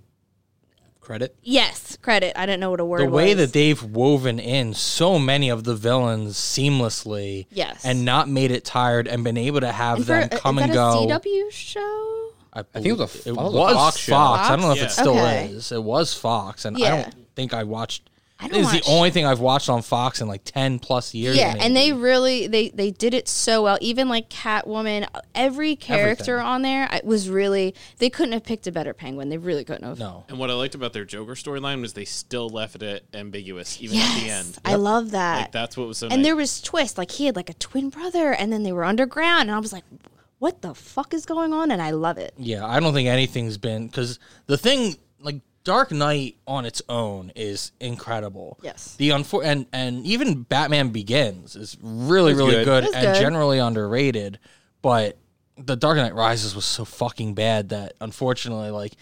Credit. Yes, credit. I didn't know what a word. The way was. that they've woven in so many of the villains seamlessly, Yes. and not made it tired, and been able to have And them uh, come is and that go. a CW show. I, think it was a- it was was a Fox. Fox. I don't know if Yeah. it still Okay. is. It was Fox, and I don't think I watched. I don't is the watch- only thing I've watched on Fox in like ten plus years. Yeah, and they really they they did it so well. Even like Catwoman, every character Everything. on there I- was really they couldn't have picked a better Penguin. They really couldn't have. no. And what I liked about their Joker storyline was they still left it ambiguous, even at the Yes, end. I love that. Like that's what was so. and nice. there was twist like he had like a twin brother and then they were underground and i was like what the fuck is going on and i love it Yeah, I don't think anything's been because the thing like Dark Knight on its own is incredible. Yes. The unfor- and and even Batman Begins is really It's really good. good, and good. generally underrated, but the Dark Knight Rises was so fucking bad that unfortunately like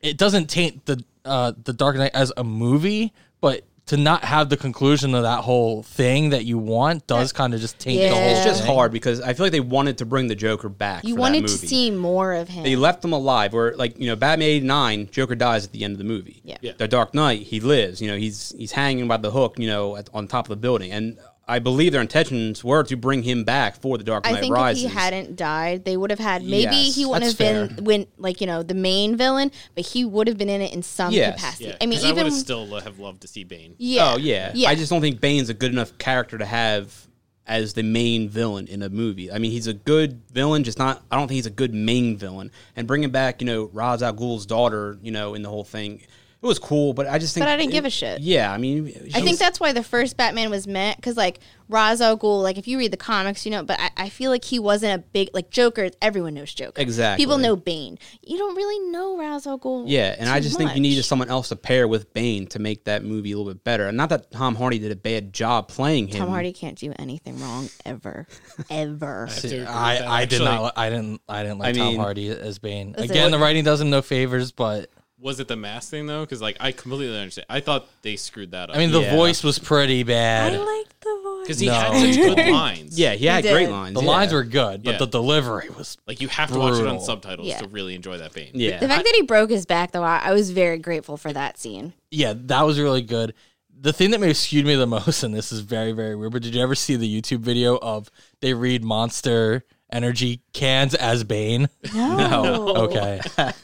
it doesn't taint the uh the Dark Knight as a movie, but to not have the conclusion of that whole thing that you want does kind of just taint the whole It's just thing. hard because I feel like they wanted to bring the Joker back. you for wanted that to movie. see more of him They left him alive. Where like you know, Batman '89, Joker dies at the end of the movie. Yeah. Yeah. The Dark Knight, he lives. You know, he's he's hanging by the hook. You know, at, on top of the building, and I believe their intentions were to bring him back for the Dark Knight I think Rises. if he hadn't died, they would have had maybe Yes, he wouldn't that's have been fair. when like you know the main villain, but he would have been in it in some Yes. capacity. yeah, I mean, 'cause I would even have still lo- have loved to see Bane. yeah, Oh yeah. yeah. I just don't think Bane's a good enough character to have as the main villain in a movie. I mean, he's a good villain, just not. I don't think he's a good main villain. And bringing back, you know, Ra's al Ghul's daughter, you know, in the whole thing, it was cool, but I just think But I didn't it- give a shit. Yeah, I mean, I think that's why the first Batman was meant because like Ra's al Ghul, like if you read the comics, you know. But I, I feel like he wasn't a big like Joker. Everyone knows Joker. Exactly. People know Bane. You don't really know Ra's al Ghul. Yeah, and I too just think you much. needed someone else to pair with Bane to make that movie a little bit better. And not that Tom Hardy did a bad job playing him. Tom Hardy can't do anything wrong ever, [LAUGHS] ever. have to I, I did actually. not. I didn't. I didn't like I Tom Hardy as Bane. Listen- Again, the writing does him no favors, but Was it the mask thing though? Because like I completely understand. I thought they screwed that up. I mean, the Yeah. voice was pretty bad. I like the voice. because he No. had such good [LAUGHS] lines. Yeah, he had did. great lines. the yeah. lines were good, but Yeah. the delivery was. like you have to watch it on Brutal. subtitles Yeah. to really enjoy that Bane. Yeah. The fact that he broke his back, though, I, I was very grateful for that scene. Yeah, that was really good. The thing that maybe skewed me the [LAUGHS] most, and this is very, very weird, but did you ever see the YouTube video of they read Monster Energy cans as Bane? No, [LAUGHS] Okay.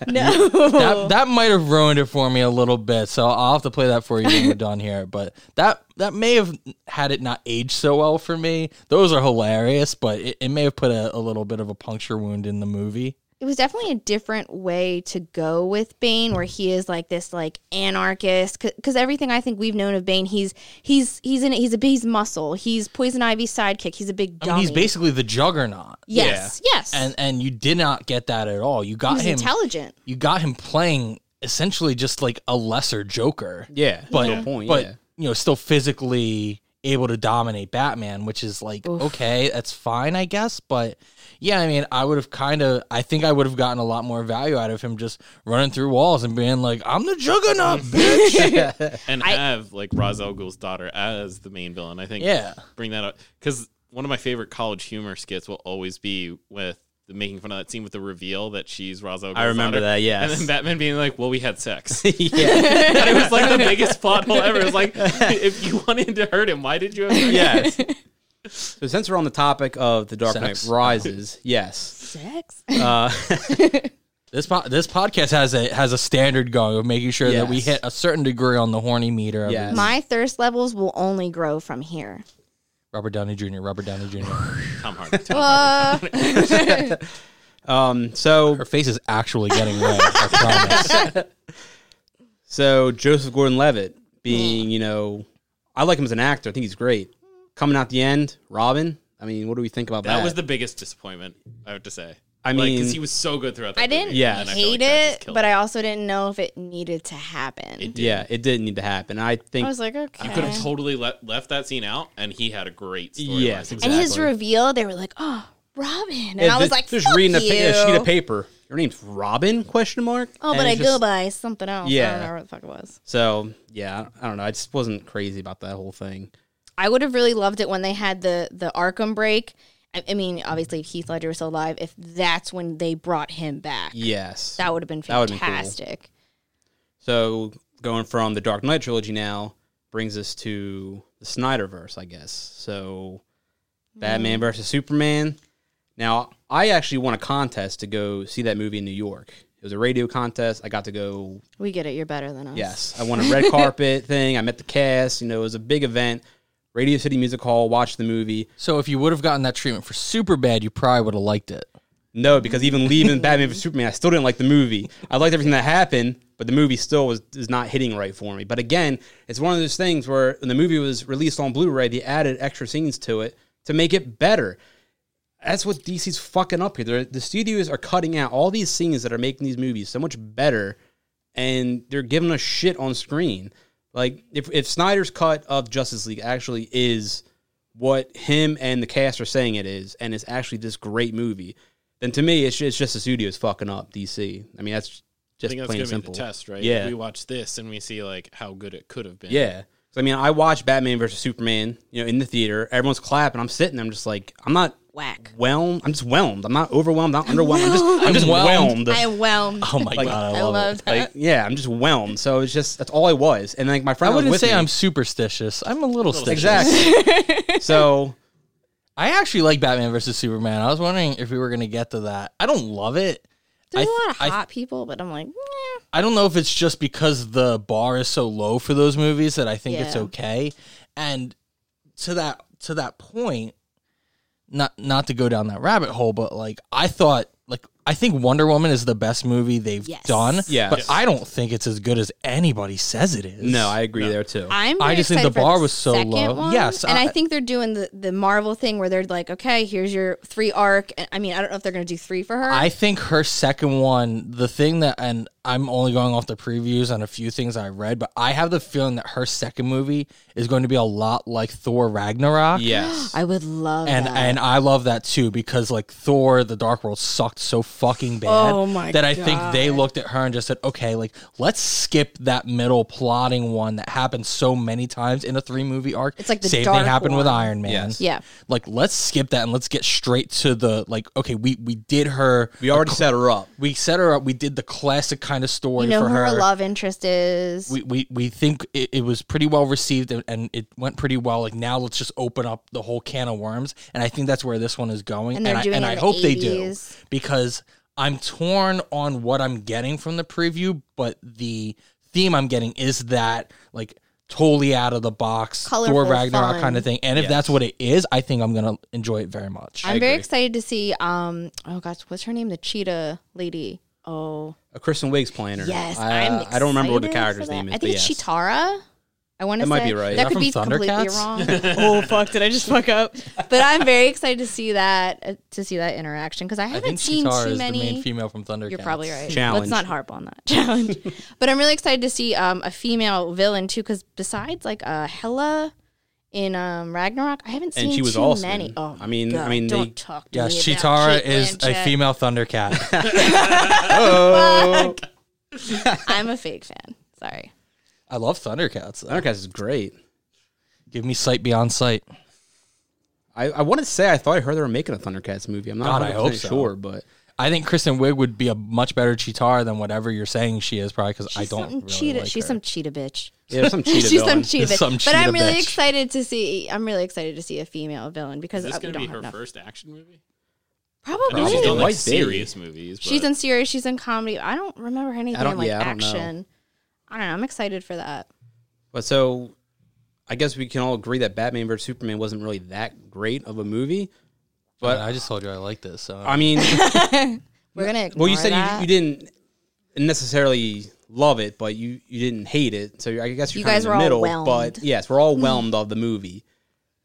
no. that that might have ruined it for me a little bit. So I'll have to play that for you when we're done here. But that that may have had it not aged so well for me. Those are hilarious, but it, it may have put a, a little bit of a puncture wound in the movie. It was definitely a different way to go with Bane, where he is like this like anarchist. Because everything I think we've known of Bane, he's he's he's in it, he's a he's muscle. He's Poison Ivy's sidekick. He's a big I mean, he's basically the Juggernaut, yes, yes, and and you did not get that at all. You got he's him. intelligent. you got him playing essentially just like a lesser Joker. Yeah, but no point. but you know, still physically able to dominate Batman, which is like okay, that's fine, I guess. But yeah, I mean, I would have kind of, I think I would have gotten a lot more value out of him just running through walls and being like, "I'm the Juggernaut, [LAUGHS] bitch." [LAUGHS] and have like Ra's al Ghul's daughter as the main villain. I think Yeah. bring that up because one of my favorite college humor skits will always be with the making fun of that scene with the reveal that she's Ra's al Ghul's I remember daughter. that, yes. and then Batman being like, "Well, we had sex." [LAUGHS] yeah, [LAUGHS] and it was like the biggest plot hole ever. It was like, [LAUGHS] if you wanted to hurt him, why did you? Have sex? yes. So since we're on the topic of the Dark Knight Sex. Rises, yes. Sex. Uh, this po- this podcast has a has a standard going of making sure that we Yes. hit a certain degree on the horny meter. Of Yes. My thirst levels will only grow from here. Robert Downey Jr. Robert Downey Jr. [LAUGHS] Tom Hardy. [LAUGHS] Tom Uh, [LAUGHS] um, so Her face is actually getting red. I promise. So Joseph Gordon-Levitt being, you know, I like him as an actor. I think he's great. Coming out the end, Robin. I mean, what do we think about that? That was the biggest disappointment, I have to say. I mean, because mean- he was so good throughout. That I didn't movie, Yeah. I hate like it, but it. I also didn't know if it needed to happen. It did. yeah, it didn't need to happen. I think I was like, okay. You could have totally le- left that scene out, and he had a great story. Yes, and his reveal, they were like, "Oh, Robin," and Yeah, I was th- like, just "Fuck reading a, you." pa- a sheet of paper. Your name's Robin? Question mark. Oh, And but I it's go by something else. I Yeah. don't remember what the fuck it was. So yeah, I don't know. I just wasn't crazy about that whole thing. I would have really loved it when they had the the Arkham break. I, mean, obviously, if Heath Ledger was still alive, if that's when they brought him back, Yes. that would have been been cool. fantastic. So going from the Dark Knight trilogy now brings us to the Snyderverse, I guess. So Batman hmm. versus Superman. Now I actually won a contest to go see that movie in New York. It was a radio contest. I got to go. We get it. You're better than us. Yes, I won a red [LAUGHS] carpet thing. I met the cast. You know, it was a big event. Radio City Music Hall. Watched the movie. so if you would have gotten that treatment for super bad, you probably would have liked it. No, because even leaving Batman vs Superman, I still didn't like the movie. I liked everything that happened, but the movie still was is not hitting right for me. But again, it's one of those things where when the movie was released on Blu-ray, they added extra scenes to it to make it better. That's what DC's fucking up here. They're, the studios are cutting out all these scenes that are making these movies so much better, and they're giving us shit on screen. Like if if Snyder's cut of Justice League actually is what him and the cast are saying it is, and it's actually this great movie, then to me it's just, it's just the studios fucking up DC. I mean that's I just think that's plain gonna and simple. be the test, right? Yeah. we watch this and we see like how good it could have been. Yeah. I mean, I watched Batman versus Superman, you know, in the theater. Everyone's clapping. I'm sitting. I'm just like, I'm not Whack. whelmed. I'm just whelmed. I'm not overwhelmed. Not underwhelmed. I'm just, [LAUGHS] I'm just whelmed. whelmed. I am whelmed. Oh my Like, god, I I love, love it. that. like, yeah, I'm just whelmed. So it's just that's all I was. And like my I friend, was wouldn't with say me. I'm superstitious. I'm a little stitious. exactly. so [LAUGHS] I actually like Batman versus Superman. I was wondering if we were gonna get to that. I don't love it. There's I- a lot of I- hot people, but I'm like, eh. I don't know if it's just because the bar is so low for those movies that I think it's Yeah. okay. And to that to that point, not not to go down that rabbit hole, but like I thought like I think Wonder Woman is the best movie they've Yes. done. Yeah. But I don't think it's as good as anybody says it is. No, I agree there too. I'm. I very just think the for bar was so second low. one. Yes, and I, I- think they're doing the the Marvel thing where they're like, okay, here's your three arc. And, I mean, I don't know if they're going to do three for her. I think her second one, the thing that, and I'm only going off the previews and a few things I read, but I have the feeling that her second movie is going to be a lot like Thor Ragnarok. yes. [GASPS] I would love And that. and I love that too because like Thor, the Dark World sucked so fucking bad Oh my that I think they looked at her and just said, okay, like let's skip that middle plotting one that happened so many times in a three movie arc. It's like the same dark thing happened with. Iron Man. Yes. yeah. Like let's skip that and let's get straight to the like. Okay, we we did her. we already set her up. we set her up. We did the classic kind of story You know for who her. her love interest is. we, we we think it, it was pretty well received and, and it went pretty well. Like now, let's just open up the whole can of worms, and I think that's where this one is going. And they're I, and I in the hope they do because I'm torn on what I'm getting from the preview, but the theme I'm getting is that like totally out of the box Colorful, Thor Ragnarok fun. kind of thing. And if Yes. that's what it is, I think I'm gonna enjoy it very much. I'm very excited to see. Um. Oh gosh, what's her name? The cheetah lady. Oh A Kristen Wiig's playing her. yes, I, I'm. I don't remember what the excited character's that. name is. I think but it's yes. Cheetara. I want to That might say be right. Is That that could be from completely Thundercats? wrong. [LAUGHS] [LAUGHS] oh fuck! Did I just fuck up? But I'm very excited to see that uh, to see that interaction because I I haven't think seen Cheetara too is many. the main female from Thundercats. You're probably right. Challenge. Let's not harp on that [LAUGHS] challenge. but I'm really excited to see um, a female villain too, because besides like uh, Hela in um, Ragnarok, I haven't seen And she was too awesome. many. Oh, I mean- God, I mean, don't they- talk to Yes, me about Cheetara Kate is a female Thundercat. [LAUGHS] Oh, I'm a fake fan. Sorry. I love Thundercats. though. Thundercats is great. Give me sight beyond sight. I, I want to say I thought I heard they were making a Thundercats movie. I'm not God, I 100% hope so. sure, but I think Kristen Wiig would be a much better Cheetara than whatever you're saying she is, probably because I don't something really cheetah. like she's her. some cheetah bitch. Yeah, some [LAUGHS] cheetah she's villain. some cheetah bitch. Some but I'm really bitch. excited to see. I'm really excited to see a female villain because Is this uh, we going to don't be have her enough. first action movie? Probably. I know she's It done might like be. serious movies. But She's in serious. She's in comedy. I don't remember anything don't- in like yeah, I don't know. action. I don't know. I'm excited for that. But so, I guess we can all agree that Batman vs Superman wasn't really that great of a movie. But I just told you I like this. So I mean, [LAUGHS] We're gonna. well, you ignore said that. you, you didn't necessarily love it, but you you didn't hate it. So I guess you're You kind guys of were in all middle. whelmed. But yes, we're all [LAUGHS] whelmed of the movie.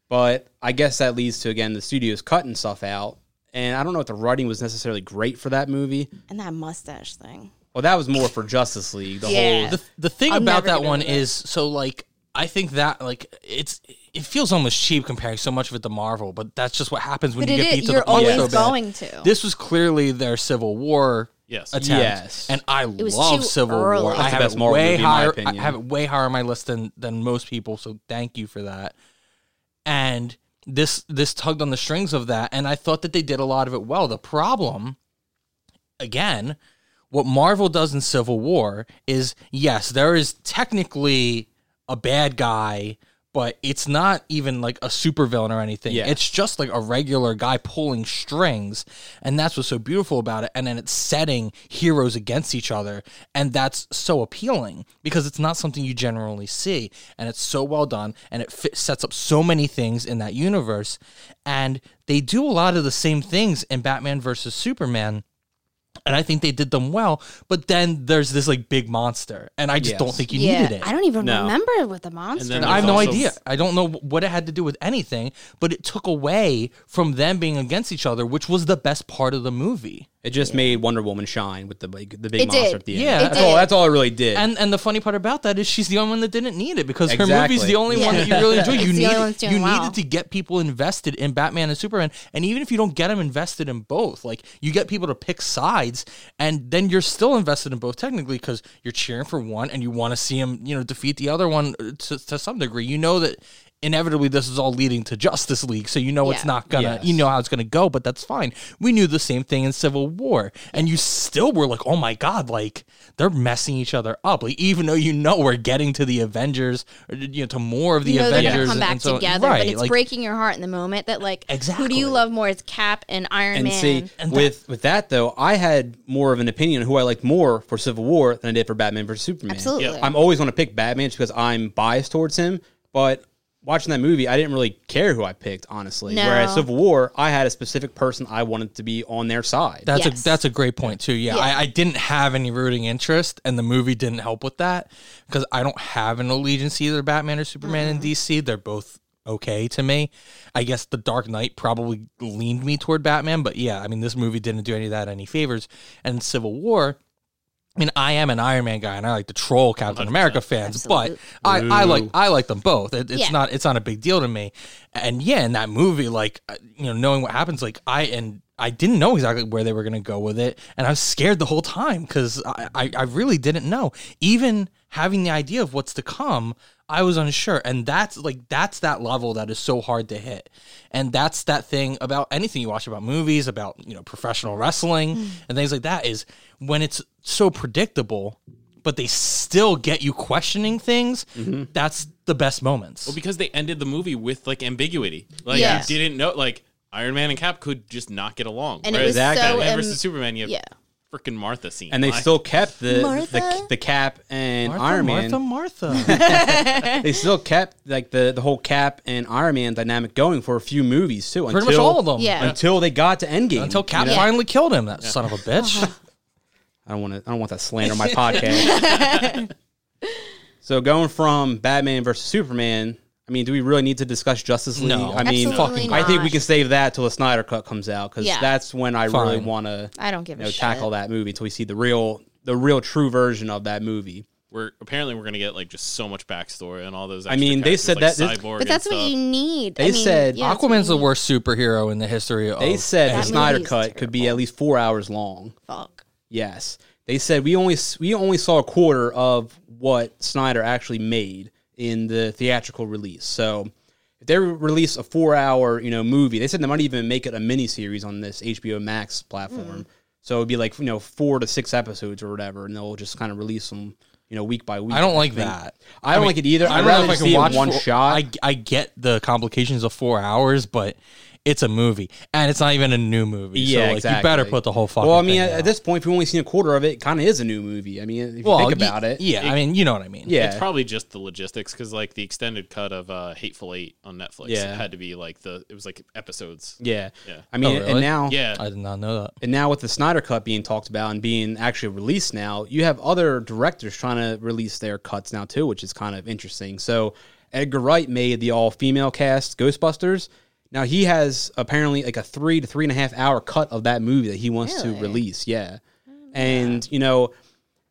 But I guess that leads to again the studios cutting stuff out, and I don't know if the writing was necessarily great for that movie. and that mustache thing. Well, that was more for Justice League. The Yeah. whole the the thing I'm about that one do that. is so like I think that like it's it feels almost cheap comparing so much of it to Marvel, but that's just what happens when But you get is. beat to You're the punch always so bad. going to. This was clearly their Civil War Yes. attempt, Yes. and I was love too Civil early. War. That's I the have best it Marvel way movie, in my higher. I opinion. have it way higher on my list than than most people. So thank you for that. And this this tugged on the strings of that, and I thought that they did a lot of it well. The problem, again, what Marvel does in Civil War is yes, there is technically a bad guy, but it's not even like a supervillain or anything. Yeah. It's just like a regular guy pulling strings, and that's what's so beautiful about it. And then it's setting heroes against each other, and that's so appealing because it's not something you generally see, and it's so well done, and it fit, sets up so many things in that universe, and they do a lot of the same things in Batman versus Superman and I think they did them well. But then there's this like big monster, and I just Yes. don't think you yeah, needed it. I don't even No. remember what the monster. then was. I have no also- idea. I don't know what it had to do with anything, but it took away from them being against each other, which was the best part of the movie. It just made Wonder Woman shine with the big, the big It monster did. at the end. Yeah. It that's all. That's all it really did. And and the funny part about that is she's the only one that didn't need it because her movie's the only one that you really enjoy. [LAUGHS] You the only one needed you well. needed to get people invested in Batman and Superman, and even if you don't get them invested in both, like you get people to pick sides, and then you're still invested in both technically because you're cheering for one and you want to see him, you know, defeat the other one uh, to, to some degree. You know that inevitably this is all leading to Justice League, so you know it's not gonna, Yes. you know how it's gonna go, but that's fine. We knew the same thing in Civil War, and you still were like, oh my god, like they're messing each other up. Like even though you know we're getting to the Avengers, or, you know, to more of the you know they're Avengers, gonna come back and so- together, right? but it's like, breaking your heart in the moment that like exactly. who do you love more? It's Cap and Iron Man. and Man. see, And with with that though, I had more of an opinion on who I liked more for Civil War than I did for Batman versus Superman. Absolutely. Yeah. I'm always going to pick Batman just because I'm biased towards him. But watching that movie, I didn't really care who I picked, honestly. No. Whereas Civil War, I had a specific person I wanted to be on their side. That's Yes. a that's a great point too. Yeah, Yeah. I, I didn't have any rooting interest, and the movie didn't help with that because I don't have an allegiance either Batman or Superman in mm-hmm. DC. They're both okay to me. I guess The Dark Knight probably leaned me toward Batman, but yeah, I mean this movie didn't do any of that any favors. And Civil War. I mean, I am an Iron Man guy, and I like to troll Captain America fans, Absolutely. but I, I like I like them both. It, it's Yeah. not it's not a big deal to me. And yeah, in that movie, like uh, you know, knowing what happens, like I and I didn't know exactly where they were going to go with it, and I was scared the whole time because I, I I really didn't know. Even having the idea of what's to come, I was unsure, and that's like that's that level that is so hard to hit, and that's that thing about anything you watch about movies, about you know professional wrestling and things like that is when it's so predictable. But they still get you questioning things. That's the best moments. Well, because they ended the movie with like ambiguity. Like Yeah. you didn't know like Iron Man and Cap could just not get along. And it Whereas was so, Batman um, versus Superman, you have yeah. Freaking Martha scene. and they Like, still kept the, the the Cap and Martha, Iron Man. Martha, Martha. [LAUGHS] [LAUGHS] They still kept like the the whole Cap and Iron Man dynamic going for a few movies too. Pretty until, much all of them. Yeah. Until they got to Endgame. Until Cap you know? finally killed him, that son of a bitch. Uh-huh. [LAUGHS] I don't want to. I don't want that slander on my podcast. so going from Batman versus Superman, I mean, do we really need to discuss Justice League? No. I mean, Absolutely I think we can save that till the Snyder Cut comes out because Yeah. that's when I really Fine. want to I don't give you a know, shit. tackle that movie until we see the real, the real true version of that movie. we're apparently we're gonna get like just so much backstory and all those. I extra mean, they characters, said like that this- Cyborg But that's what stuff. you need. They I mean, said yeah, that's what Aquaman's you the need. worst superhero in the history of. They said the That Snyder movie is Cut could be terrible. at least four hours long. Fuck. Yes, they said we only we only saw a quarter of what Snyder actually made in the theatrical release. So if they release a four hour you know movie, they said they might even make it a mini series on this HBO Max platform. Mm. So it'd be like you know four to six episodes or whatever, and they'll just kind of release them you know week by week. I don't like that. I don't mean, like it either. I I'd rather if I can see it watch in one four- shot. I, I get the complications of four hours, but it's a movie, and it's not even a new movie. so, Yeah, like, exactly. You better put the whole fucking. well, I mean, thing at, out. at this point, if we've only seen a quarter of it, it kind of is a new movie. I mean, if you well, think y- about it, Yeah, I mean, you know what I mean. yeah, It's probably just the logistics because like the extended cut of uh, Hateful Eight on Netflix Yeah. had to be like the it was like episodes. yeah. Yeah. I mean, Oh, really? and now, Yeah, I did not know that. And now with the Snyder Cut being talked about and being actually released now, you have other directors trying to release their cuts now too, which is kind of interesting. So Edgar Wright made the all female cast Ghostbusters. Now he has apparently like a three to three and a half hour cut of that movie that he wants to release. Yeah. And you know,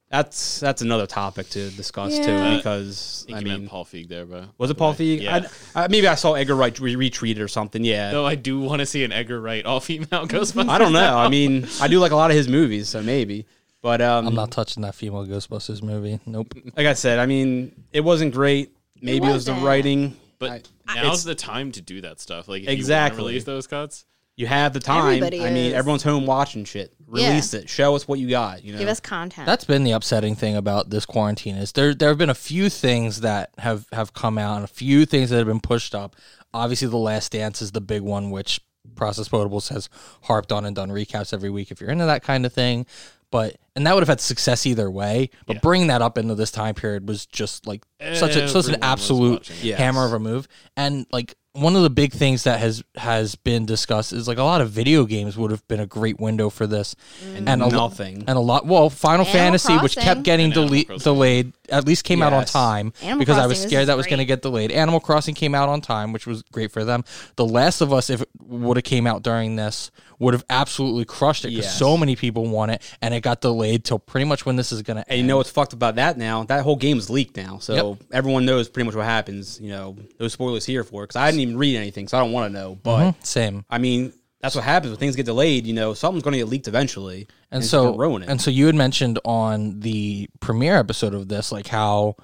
that's that's another topic to discuss Yeah. too because I think I you mean meant Paul Feig there, bro. was it Paul Feig? Yeah. I, uh, maybe I saw Edgar Wright re- retweet it or something. Yeah. Though I do want to see an Edgar Wright all female [LAUGHS] Ghostbusters. I don't know. I mean, I do like a lot of his movies, so maybe. But um, I'm not touching that female Ghostbusters movie. Nope. like I said, I mean, it wasn't great. Maybe it was the wasn't. writing. But I- now's the time to do that stuff. Like if Exactly. you release those cuts, You have the time. Everybody I mean, is. everyone's home watching shit. Yeah. Release it. Show us what you got. You know. Give us content. That's been the upsetting thing about this quarantine is there there have been a few things that have have come out and a few things that have been pushed up. Obviously, the Last Dance is the big one, which Process Potables has harped on and done recaps every week if you're into that kind of thing. But and that would have had success either way. But Yeah. bringing that up into this time period was just like such a such an absolute watching. Yes. hammer of a move. And like one of the big things that has has been discussed is like a lot of video games would have been a great window for this. and, and a lo- nothing. And a lot, well, Final Animal Fantasy, which kept getting dele- delayed, at least came out on time Animal because I was scared that was going to get delayed. Animal Crossing came out on time, which was great for them. The Last of Us, if it would have came out during this, would have absolutely crushed it because Yes. so many people want it, and it got delayed till pretty much when this is going to and end. you know what's fucked about that now? That whole game is leaked now, so Yep. everyone knows pretty much what happens. You know, no spoilers here for because I didn't even read anything, so I don't want to know. But Mhm, same. I mean, that's what happens when things get delayed. You know, something's going to get leaked eventually, and it's so gonna ruin it. and so you had mentioned on the premiere episode of this like how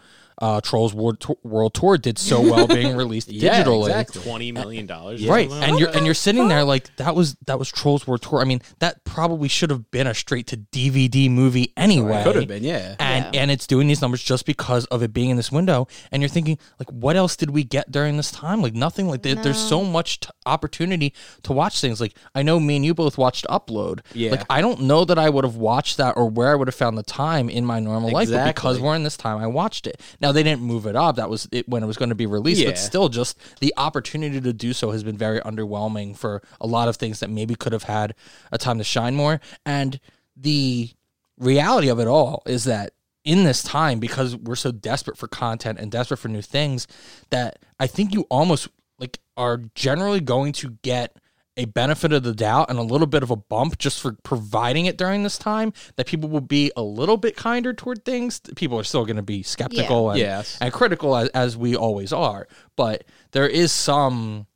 uh, Trolls World, Tour- World Tour did so well [LAUGHS] being released Yeah, digitally. exactly. twenty million dollars, Right, and you're and you're sitting there like that was that was Trolls World Tour. I mean, that probably should have been a straight to DVD movie anyway. Could have been, yeah. And Yeah. and it's doing these numbers just because of it being in this window. And you're thinking, like, what else did we get during this time? Like nothing. Like there, there's so much t- opportunity to watch things. Like I know me and you both watched Upload. Yeah. Like I don't know that I would have watched that or where I would have found the time in my normal life, but because we're in this time, I watched it. Now they didn't move it up. That was it when it was going to be released, Yeah. but still, just the opportunity to do so has been very underwhelming for a lot of things that maybe could have had a time to shine more. And the reality of it all is that in this time, because we're so desperate for content and desperate for new things, that I think you almost like are generally going to get a benefit of the doubt and a little bit of a bump just for providing it during this time that people will be a little bit kinder toward things people are still going to be skeptical and, Yes. and critical as, as we always are but there is some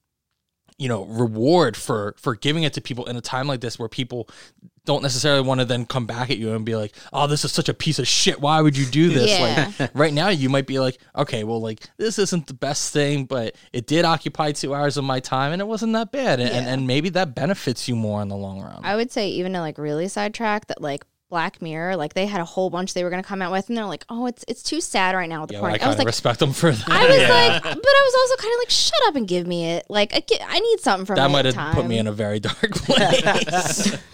you know reward for for giving it to people in a time like this where people don't necessarily want to then come back at you and be like oh this is such a piece of shit. Why would you do this? Yeah. like right now you might be like okay well like this isn't the best thing but it did occupy two hours of my time and it wasn't that bad. And, and, and maybe that benefits you more in the long run. I would say even to like really sidetrack that like Black Mirror, like they had a whole bunch they were gonna come out with, and they're like, "Oh, it's it's too sad right now with the yeah, porn." well, I I, was like, respect them for that I was like, but I was also kind of like, "Shut up and give me it." Like, I, get, I need something from that might have put me in a very dark [LAUGHS] place [LAUGHS]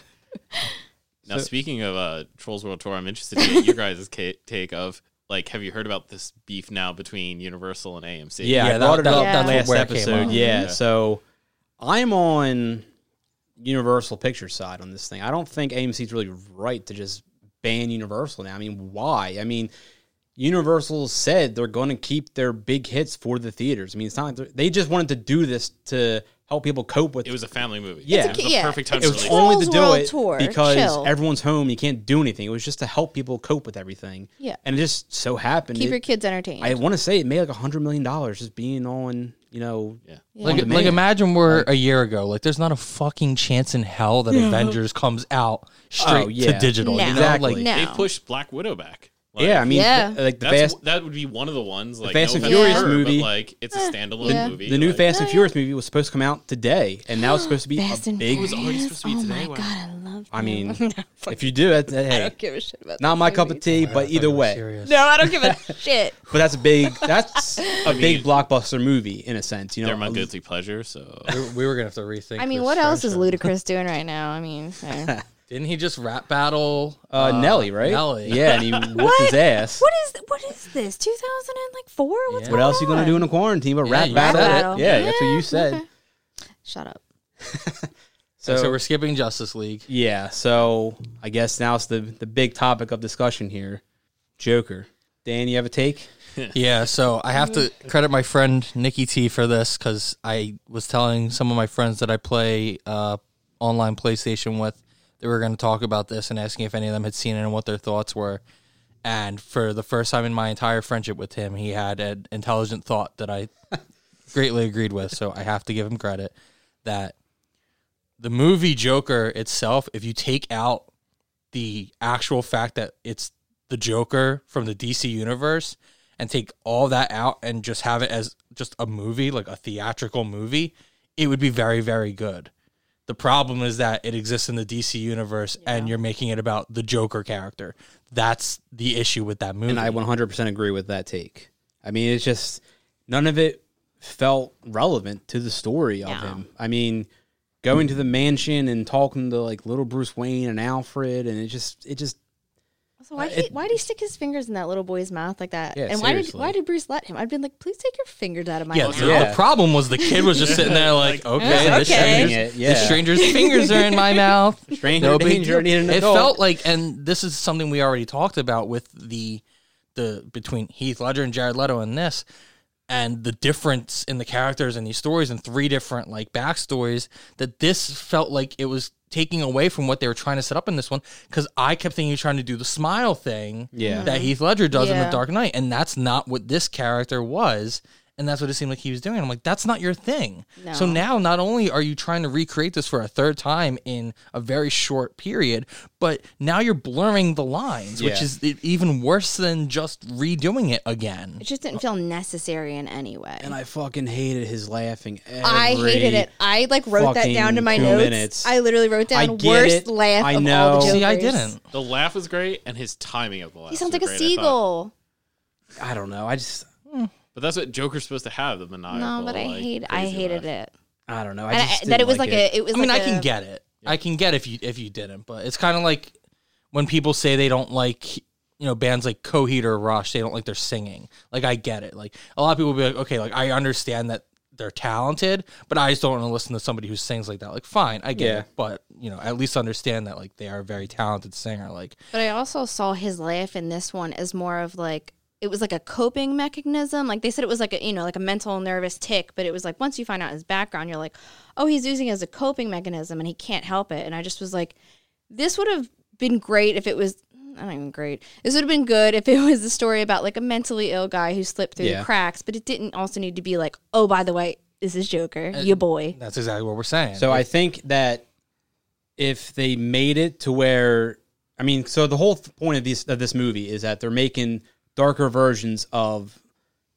Now, speaking of uh, Trolls World Tour, I'm interested in your guys' [LAUGHS] take of like, have you heard about this beef now between Universal and AMC? Yeah, Yeah, I that- brought it that- up that's last where it came episode. Yeah, Yeah. so I'm on Universal Pictures side on this thing. I don't think AMC's really right to just ban Universal now. I mean, why? I mean, Universal said they're going to keep their big hits for the theaters. I mean, it's not like they're- just wanted to do this to help people cope with It was a family movie. Yeah. it was a Yeah. perfect time it was release. only to do Trolls it Tour. because Chill. everyone's home. You can't do anything. It was just to help people cope with everything. Yeah. and it just so happened. Keep it- your kids entertained. I want to say it made like a hundred million dollars just being on, you know, Yeah. Yeah. Like, like imagine we're a year ago. Like, there's not a fucking chance in hell that Avengers comes out straight Oh, yeah. to digital. No. You know, Exactly. like No. They pushed Black Widow back. Like, yeah. I mean, Yeah. th- like the that's, fast, that would be one of the ones. Like Fast no and Furious her, movie. but like it's a standalone yeah. movie. the new like, Fast and Furious movie was supposed to come out today, and now it's [GASPS] supposed to be Fast a and big. was already supposed to be oh today. my god, I love. I mean, [LAUGHS] if you do it, then, I hey, don't give a shit about. not those my cup of movies. tea. But either way, Serious. No, I don't give a [LAUGHS] shit. but that's a big, that's [LAUGHS] a big blockbuster movie in a sense. You know, they're my guilty pleasure. So We, we were gonna have to rethink. I mean, what else is friendship. Ludacris doing right now? I mean. Didn't he just rap battle uh, Nelly, right? Nelly. Yeah, and he [LAUGHS] whooped his ass. what is what is this? Two thousand and like four? What's Yeah. What going else are you gonna on? do in a quarantine but Yeah, rap you battle? said it. Battle. Yeah, that's what you said. okay. Shut up. [LAUGHS] So, So, we're skipping Justice League. yeah, so I guess now it's the the big topic of discussion here. Joker. Dan, you have a take? [LAUGHS] Yeah, so I have to credit my friend Nikki T for this because I was telling some of my friends that I play uh, online PlayStation with that we were going to talk about this and asking if any of them had seen it and what their thoughts were. And for the first time in my entire friendship with him, he had an intelligent thought that I [LAUGHS] greatly agreed with. So I have to give him credit that the movie Joker itself, if you take out the actual fact that it's the Joker from the DC universe and take all that out and just have it as just a movie, like a theatrical movie, it would be very, very good. The problem is that it exists in the DC universe and you're making it about the Joker character. That's the issue with that movie. And I 100% agree with that take. I mean, it's just none of it felt relevant to the story of No. him. I mean, going to the mansion and talking to like little Bruce Wayne and Alfred, and it just, it just, So why uh, he, why did he stick his fingers in that little boy's mouth like that? Yeah, and why did seriously. why did Bruce let him? I'd been like, please take your fingers out of my yeah, mouth. the, Yeah. the problem was the kid was just sitting there [LAUGHS] like, okay, Yeah, this, stranger's, yeah. this stranger's fingers are in my [LAUGHS] mouth. stranger no big danger, deal. I need an It adult. felt like, and this is something we already talked about with the the between Heath Ledger and Jared Leto in this, and the difference in the characters and these stories and three different like backstories. That this felt like it was taking away from what they were trying to set up in this one because I kept thinking you're trying to do the smile thing Yeah. that Heath Ledger does in the Dark Knight, and that's not what this character was. And that's what it seemed like he was doing. I'm like, that's not your thing. So now, not only are you trying to recreate this for a third time in a very short period, but now you're blurring the lines, which is even worse than just redoing it again. It just didn't feel necessary in any way. And I fucking hated his laughing. I hated it. I like wrote that down to my notes. minutes. I literally wrote I down get worst it. laugh I of all know. the Jokers. See, I didn't. The laugh was great, and his timing of the laugh. He sounds was like a great, I seagull. I don't know. I just But that's what Joker's supposed to have. The maniacal. No, but I like, hate. I crazy hated laugh. it. I don't know. I And just I, that it didn't was like, it. a. It was. I mean, like I can a- get it. I can get if you if you didn't, but it's kind of like when people say they don't like you know bands like Coheed or Rush, they don't like their singing. Like I get it. Like a lot of people will be like, okay, like I understand that they're talented, but I just don't want to listen to somebody who sings like that. Like fine, I get Yeah. it, but you know at least understand that like they are a very talented singer. Like But I also saw his laugh in this one as more of like it was like a coping mechanism. Like they said it was like a you know like a mental nervous tick, but it was like once you find out his background, you're like, oh, he's using it as a coping mechanism and he can't help it. And I just was like, this would have been great if it was. Not even great. This would have been good if it was a story about like a mentally ill guy who slipped through Yeah. the cracks, but it didn't also need to be like, oh, by the way, this is Joker, Uh, your boy. that's exactly what we're saying. So I think that if they made it to where, I mean, so the whole point of this of this movie is that they're making darker versions of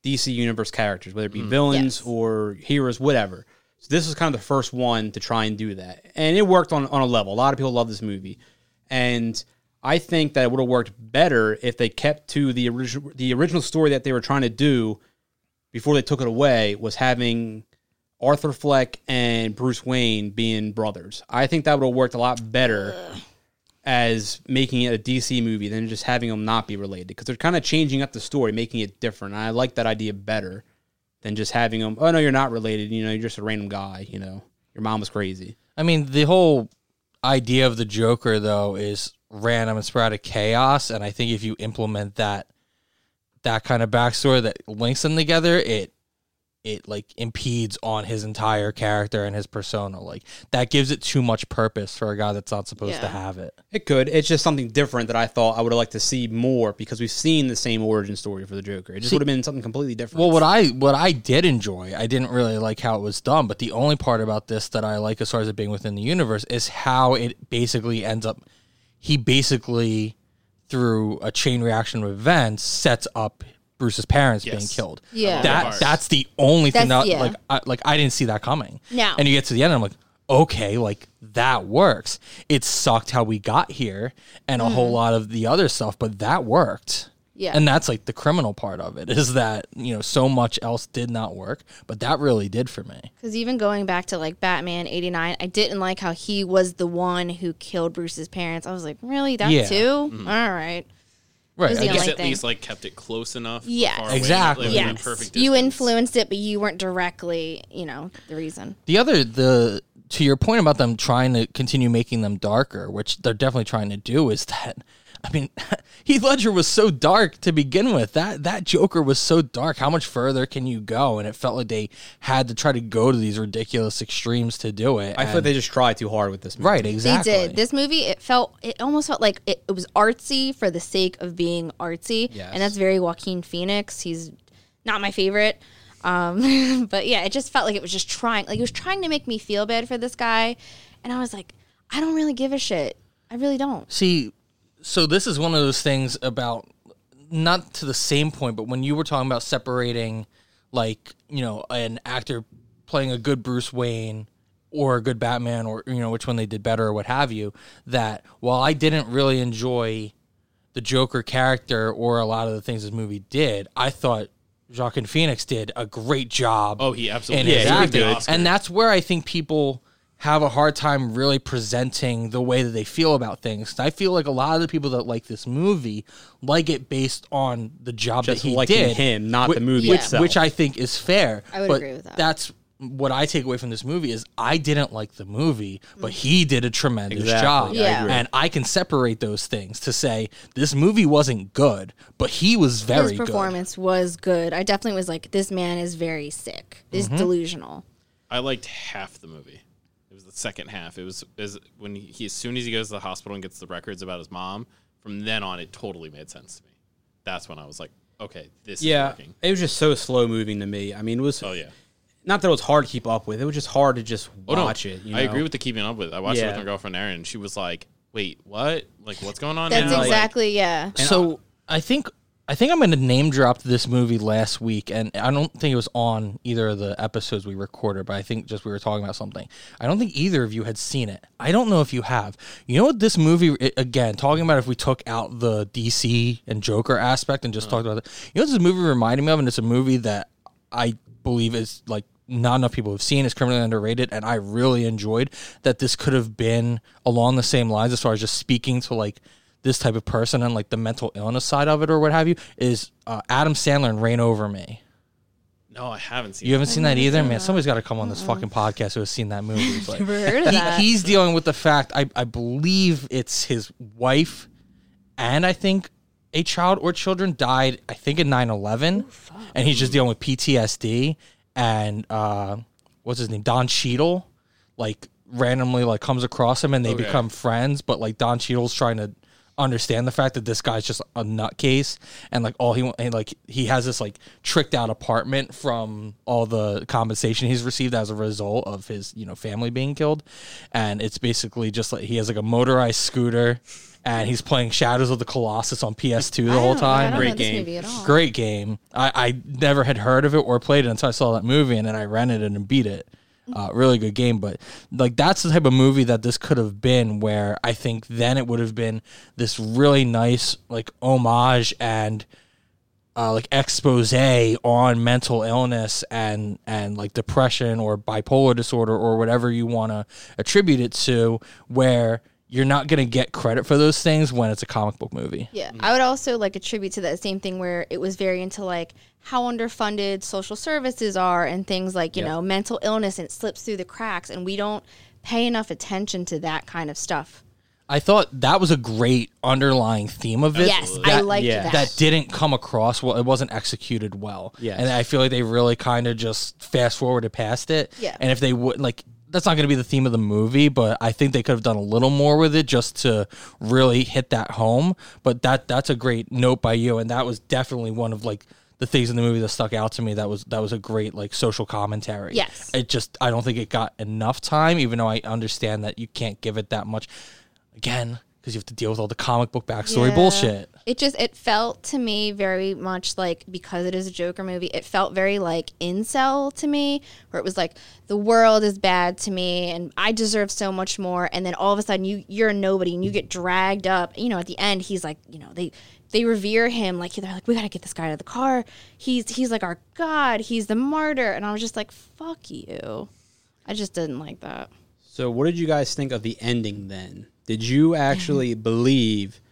DC Universe characters, whether it be hmm. villains Yes. or heroes, whatever. So this was kind of the first one to try and do that, and it worked on on a level. A lot of people love this movie, and I think that it would have worked better if they kept to the original the original story that they were trying to do before they took it away was having Arthur Fleck and Bruce Wayne being brothers. I think that would have worked a lot better as making it a DC movie than just having them not be related because they're kind of changing up the story, making it different. And I like that idea better than just having them. Oh no, you're not related. You know, you're just a random guy. You know, your mom was crazy. I mean, the whole idea of the Joker though is random and sporadic chaos, and I think if you implement that that kind of backstory that links them together, it it like impedes on his entire character and his persona. Like that gives it too much purpose for a guy that's not supposed to have it. It could. It's just something different that I thought I would have liked to see more because we've seen the same origin story for the Joker. It just would have been something completely different. Well, what I what I did enjoy, I didn't really like how it was done, but the only part about this that I like as far as it being within the universe is how it basically ends up. He basically, through a chain reaction of events, sets up Bruce's parents being killed. Yeah. that that's the only thing That's- that yeah. like I, like I didn't see that coming. No. and you get to the end, and I'm like. Okay, like that works. It sucked how we got here and a hmm. whole lot of the other stuff, but that worked. Yeah. And that's like the criminal part of it [LAUGHS] is that, you know, so much else did not work, but that really did for me. Because even going back to like Batman '89, I didn't like how he was the one who killed Bruce's parents. I was like, really, that Yeah. too? Hmm. All right. Right. was I guess- guess at thing. least like kept it close enough. Yes. far away, Exactly. like, Yes, perfect you influenced it, but you weren't directly, you know, the reason. the other the to your point about them trying to continue making them darker, which they're definitely trying to do, is that I mean, [LAUGHS] Heath Ledger was so dark to begin with. That that Joker was so dark. How much further can you go? And it felt like they had to try to go to these ridiculous extremes to do it. I feel like they just tried too hard with this. Movie. right, exactly. They did. This movie, it felt, it almost felt like it, it was artsy for the sake of being artsy. Yes. And that's very Joaquin Phoenix. He's not my favorite. Um, [LAUGHS] but yeah, it just felt like it was just trying, like it was trying to make me feel bad for this guy. And I was like, I don't really give a shit. I really don't. See, so this is one of those things about not to the same point, but when you were talking about separating, like you know, an actor playing a good Bruce Wayne or a good Batman, or you know, which one they did better or what have you. That while I didn't really enjoy the Joker character or a lot of the things this movie did, I thought Joaquin Phoenix did a great job. Oh, he absolutely his did. He did. And that's where I think people have a hard time really presenting the way that they feel about things. I feel like a lot of the people that like this movie like it based on the job Just that he liking did, him, not whi- the movie which, itself. which I think is fair. I would but agree with that. That's what I take away from this movie is I didn't like the movie, but he did a tremendous Exactly. job. I Yeah. agree. And I can separate those things to say this movie wasn't good, but he was very His performance was good. I definitely was like, this man is very sick. He's Mm-hmm. delusional. I liked half the movie. It was the second half. It was is when he as soon as he goes to the hospital and gets the records about his mom. From then on, it totally made sense to me. That's when I was like, okay, this Yeah, is working. it was just so slow moving to me. I mean, it was Oh yeah. not that it was hard to keep up with. It was just hard to just Oh, no. watch it. You I know? agree with the keeping up with. I watched it with my girlfriend Erin. She was like, "Wait, what? Like, what's going on?" That's now? Like, exactly yeah. So I think I think I'm going to name drop this movie last week, and I don't think it was on either of the episodes we recorded, but I think just we were talking about something. I don't think either of you had seen it. I don't know if you have. You know what this movie again talking about if we took out the DC and Joker aspect and just uh-huh. talked about it. You know what this movie reminded me of, and it's a movie that I believe is like not enough people have seen. It's criminally underrated, and I really enjoyed that. This could have been along the same lines as far as just speaking to like this type of person and like the mental illness side of it or what have you. Is uh, Adam Sandler and Reign Over Me? No, I haven't seen. You haven't seen that either, man. that. Somebody's got to come on this fucking podcast who has seen that movie. [LAUGHS] But Never heard of that. he's dealing with the fact I, I believe it's his wife and I think a child or children died I think in 9-11 and he's just dealing with PTSD and uh what's his name Don Cheadle like randomly like comes across him and they Okay. become friends but like Don Cheadle's trying to understand the fact that this guy's just a nutcase and like all he and like he has this like tricked out apartment from all the compensation he's received as a result of his you know family being killed and it's basically just like he has like a motorized scooter and he's playing Shadows of the Colossus on PS2 the I whole don't- time I don't Great know this game. movie at all. great game. I, I never had heard of it or played it until I saw that movie, and then I rented it and beat it. Uh, really good game, but like that's the type of movie that this could have been. Where I think then it would have been this really nice like homage and uh, like expose on mental illness and and like depression or bipolar disorder or whatever you want to attribute it to, where you're not going to get credit for those things when it's a comic book movie. Yeah, I would also like attribute to that same thing where it was very into like how underfunded social services are and things like you know mental illness and it slips through the cracks and we don't pay enough attention to that kind of stuff. I thought that was a great underlying theme of it. Yes, I that, liked yeah. that. that didn't come across well. It wasn't executed well. Yes. and I feel like they really kind of just fast forwarded past it. Yeah. and if they would like. That's not going to be the theme of the movie, but I think they could have done a little more with it just to really hit that home. But that that's a great note by you, and that was definitely one of like the things in the movie that stuck out to me. That was that was a great like social commentary. Yes. it just I don't think it got enough time, even though I understand that you can't give it that much. Again, because you have to deal with all the comic book backstory Yeah. bullshit. It just it felt to me very much like because it is a Joker movie, it felt very like incel to me, where it was like the world is bad to me and I deserve so much more, and then all of a sudden you you're a nobody and you get dragged up. You know, at the end he's like, you know, they they revere him like they're like we gotta get this guy out of the car. He's he's like our god. He's the martyr, and I was just like fuck you. I just didn't like that. So, what did you guys think of the ending then? Did you actually [LAUGHS] believe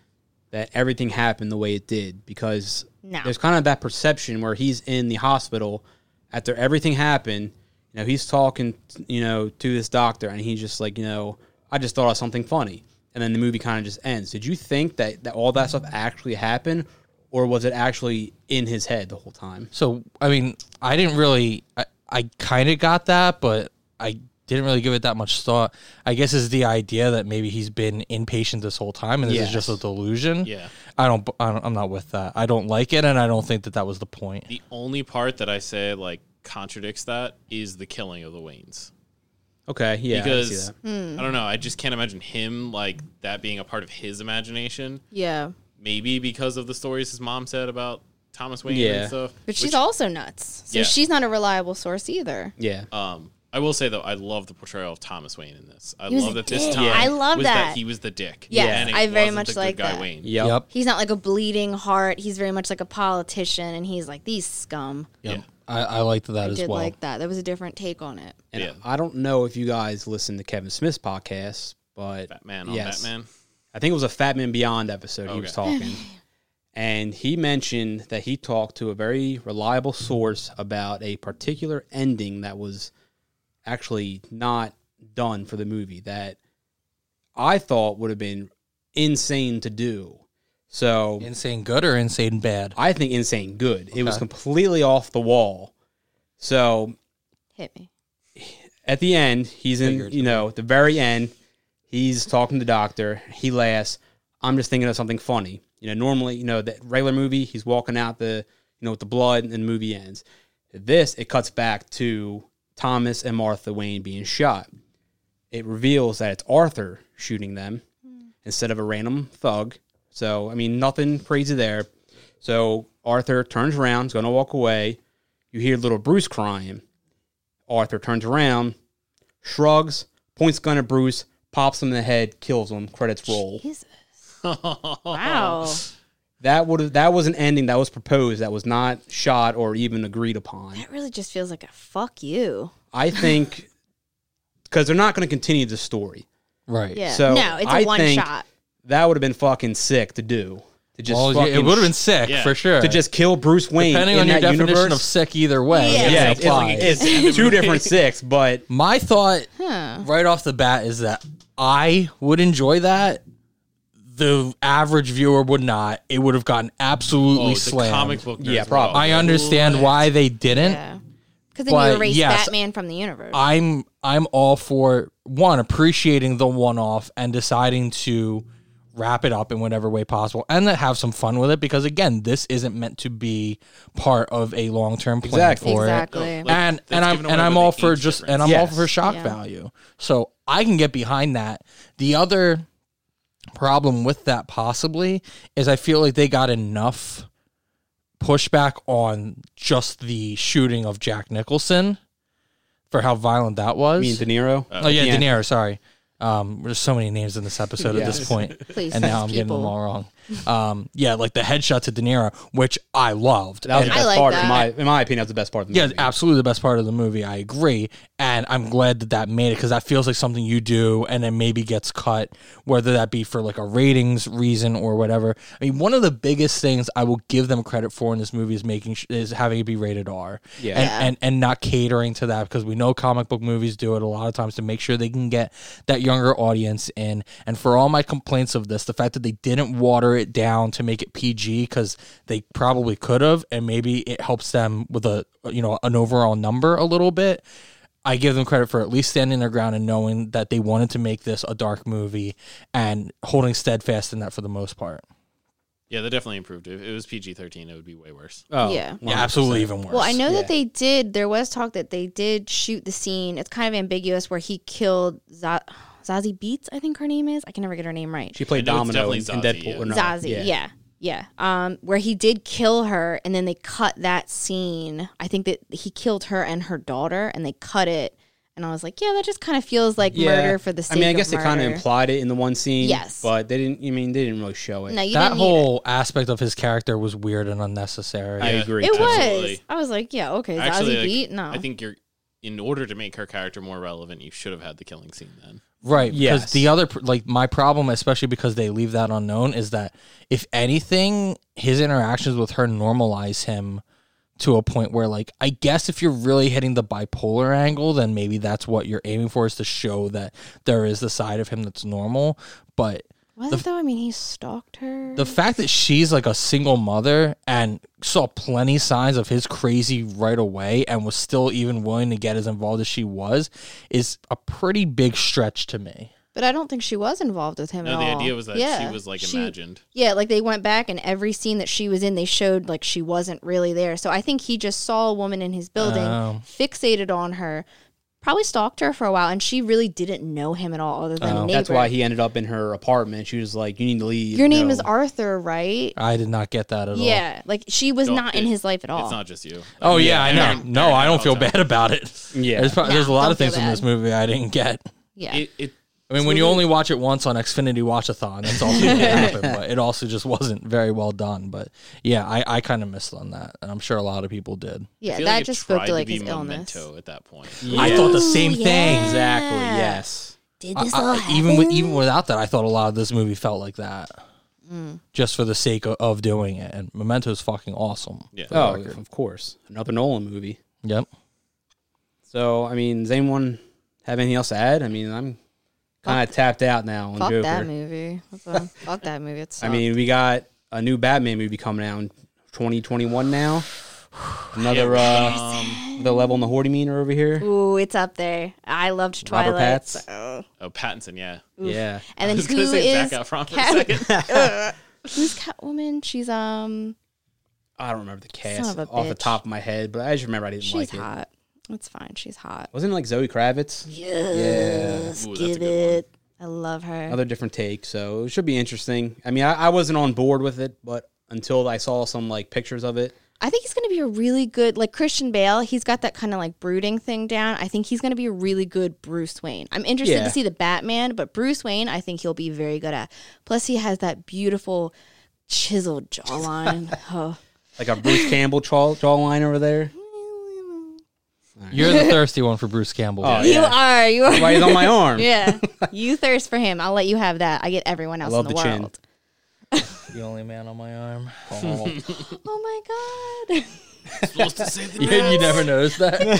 that everything happened the way it did? Because No. there's kind of that perception where he's in the hospital after everything happened. You know, he's talking, you know, to this doctor, and he's just like, you know, I just thought of something funny, and then the movie kind of just ends. Did you think that, that all that stuff actually happened, or was it actually in his head the whole time? So I mean, I didn't really. I, I kind of got that, but I didn't really give it that much thought. I guess is the idea that maybe he's been impatient this whole time, and this is just a delusion. Yeah. I don't, I don't. I'm not with that. I don't like it, and I don't think that that was the point. The only part that I say like contradicts that is the killing of the Waynes. Okay, yeah, I see because that. I don't know, I just can't imagine him like that being a part of his imagination. Yeah, Maybe because of the stories his mom said about Thomas Wayne Yeah. and stuff. but she's which, also nuts, so Yeah. she's not a reliable source either. yeah. Um, I will say though, I love the portrayal of Thomas Wayne in this. I love a that this dick. time. Yeah. I love was that. he was the dick. Yes, and I very much the good like guy that. Wayne. Yep. Yep. He's not like a bleeding heart. He's very much like a politician, and he's like these scum. Yep. Yeah. I, I liked that I as did well. like that. That was a different take on it. And Yeah. I don't know if you guys listen to Kevin Smith's podcast, but Batman on yes, Batman. I think it was a Fatman Beyond episode he was talking. [LAUGHS] and he mentioned that he talked to a very reliable source about a particular ending that was actually not done for the movie that I thought would have been insane to do. So insane good or insane bad. I think insane good. It was completely off the wall. So Hit me. at the end, he's in, Figured. you know, at the very end, he's talking to the doctor. He laughs. I'm just thinking of something funny. You know, normally, you know, that regular movie, he's walking out the, you know, with the blood, and the movie ends. This, it cuts back to Thomas and Martha Wayne being shot. It reveals that it's Arthur shooting them instead of a random thug. So, I mean, nothing crazy there. So Arthur turns around, is going to walk away. You hear little Bruce crying. Arthur turns around, shrugs, points gun at Bruce, pops him in the head, kills him. Credits roll. Jesus. wow. [LAUGHS] That would have that was an ending that was proposed that was not shot or even agreed upon. That really just feels like a fuck you. I think [LAUGHS] because they're not going to continue the story. Right. Yeah. So, no, it's a I one think- shot. That would have been fucking sick to do. To just Well, fucking it would have been sick Yeah. for sure. to just kill Bruce Wayne depending in on your that definition universe. of sick, either way. Yeah. yeah, it's, applies. it's two different [LAUGHS] six, but My thought Huh. right off the bat is that I would enjoy that. The average viewer would not. It would have gotten absolutely Oh, the slammed. comic book. Yeah, will probably. I understand lit. why they didn't. Yeah. Because then But, you erase yes, Batman from the universe. I'm I'm all for one appreciating the one off and deciding to wrap it up in whatever way possible and then have some fun with it because again this isn't meant to be part of a long term plan Exactly. for exactly. it Like, and and I'm and I'm all for just difference. and I'm all for shock Yeah. value so I can get behind that the other problem with that possibly is I feel like they got enough pushback on just the shooting of Jack Nicholson for how violent that was. I mean De Niro. oh yeah, yeah. De Niro. Sorry. Um, there's so many names in this episode at this point, Please, and now I'm getting them all wrong. Um, yeah, like the headshot to De Niro, which I loved. That was And- the I best like part. that. In my in my opinion, That's the best part of the yeah, movie. absolutely the best part of the movie. I agree, and I'm glad that that made it because that feels like something you do, and then maybe gets cut, whether that be for like a ratings reason or whatever. I mean, one of the biggest things I will give them credit for in this movie is making sh- is having it be rated R, Yeah. and, Yeah. and and not catering to that because we know comic book movies do it a lot of times to make sure they can get that younger audience in. And for all my complaints of this, the fact that they didn't water it down to make it PG because they probably could have, and maybe it helps them with a you know an overall number a little bit. I give them credit for at least standing their ground and knowing that they wanted to make this a dark movie and holding steadfast in that for the most part. Yeah, they definitely improved. If it was PG thirteen, it would be way worse. Oh, Yeah. 100%. Yeah, absolutely even worse. Well, I know Yeah. that they did. There was talk that they did shoot the scene. It's kind of ambiguous where he killed Z- Zazie Beetz. I think her name is. I can never get her name right. She played I know it's Domino in, definitely in Zazie, Deadpool. yeah. or no, Zazie, yeah. yeah, Um, where he did kill her, and then they cut that scene. I think that he killed her and her daughter, and they cut it. And I was like, yeah, that just kind of feels like Yeah. murder for the sake. I mean, I guess of they kind of murder. implied it in the one scene. Yes. but they didn't. I mean, they didn't really show it. No, you that didn't need whole aspect of his character was weird and unnecessary. I agree. It, it was. Absolutely. I was like, yeah, okay, Actually, Zazie like, Beat. No, I think you're in order to make her character more relevant, you should have had the killing scene then. Right. Because the other, like, my problem, especially because they leave that unknown, is that if anything, his interactions with her normalize him to a point where, like, I guess if you're really hitting the bipolar angle, then maybe that's what you're aiming for is to show that there is the side of him that's normal. But was it though? I mean, he stalked her. the fact that she's like a single mother and saw plenty signs of his crazy right away and was still even willing to get as involved as she was is a pretty big stretch to me. But I don't think she was involved with him No, at the all. idea was that Yeah. she was like She- imagined. Yeah, like they went back and every scene that she was in, they showed like she wasn't really there. So I think he just saw a woman in his building, Oh. fixated on her, probably stalked her for a while, and she really didn't know him at all, other than Oh. a neighbor. That's why he ended up in her apartment. She was like, "You need to leave." Your name No. is Arthur, right? I did not get that at all. Yeah, like she was Don't- not in it- his life at all. It's not just you. Oh yeah, I know. Aaron- no, Aaron I don't feel time. bad about it. Yeah. There's, pro- No, there's a lot don't of things feel in this movie I didn't get. yeah, It, it I mean, when you only watch it once on Xfinity Watchathon, that's also going to happen. But it also just wasn't very well done. But yeah, I, I kind of missed on that, and I'm sure a lot of people did. Yeah. That like just spoke to like be his illness. memento at that point. I thought the same Ooh, thing. yeah. exactly. Yes. Did I- this I- all even with even without that, I thought a lot of this movie felt like that, Mm. just for the sake of, of doing it. And Memento is fucking awesome. Yeah. Oh, of course, another Nolan movie. Yep. So, I mean, does anyone have anything else to add? I mean, I'm kind of tapped out now on Fuck Joker. that movie. What's? Fuck that movie. It [LAUGHS] I mean, we got a new Batman movie coming out in 2021 now. Another uh, Um, the level in the Horty meter over here. Ooh, it's up there. I loved Robert Twilight. Patts? so- oh, Pattinson, yeah. Yeah. And I then was who say is Zac Efron for Cat- a second. [LAUGHS] Who's Catwoman? She's um, I don't remember the cast Son of off the top of my head, but I just remember I didn't she's like it. Hot. It's fine. She's hot. Wasn't it like Zoe Kravitz? Yes, Ooh, that's a give good it. I love her. Another different take, so it should be interesting. I mean, I, I wasn't on board with it, but until I saw some like pictures of it, I think he's going to be a really good, like Christian Bale. He's got that kind of like brooding thing down. I think he's going to be a really good Bruce Wayne. I'm interested Yeah. to see the Batman, but Bruce Wayne, I think he'll be very good at. Plus, he has that beautiful chiseled jawline. oh. [LAUGHS] like a Bruce Campbell jaw jawline over there. Mm-hmm. You're the [LAUGHS] thirsty one for Bruce Campbell. Oh, You yeah. are. You are. Why he's on my arm? [LAUGHS] yeah. You thirst for him. I'll let you have that. I get everyone else love in the, the chin. world. [LAUGHS] The only man on my arm. Oh. Oh my God. Supposed to say the you, you never noticed that? I love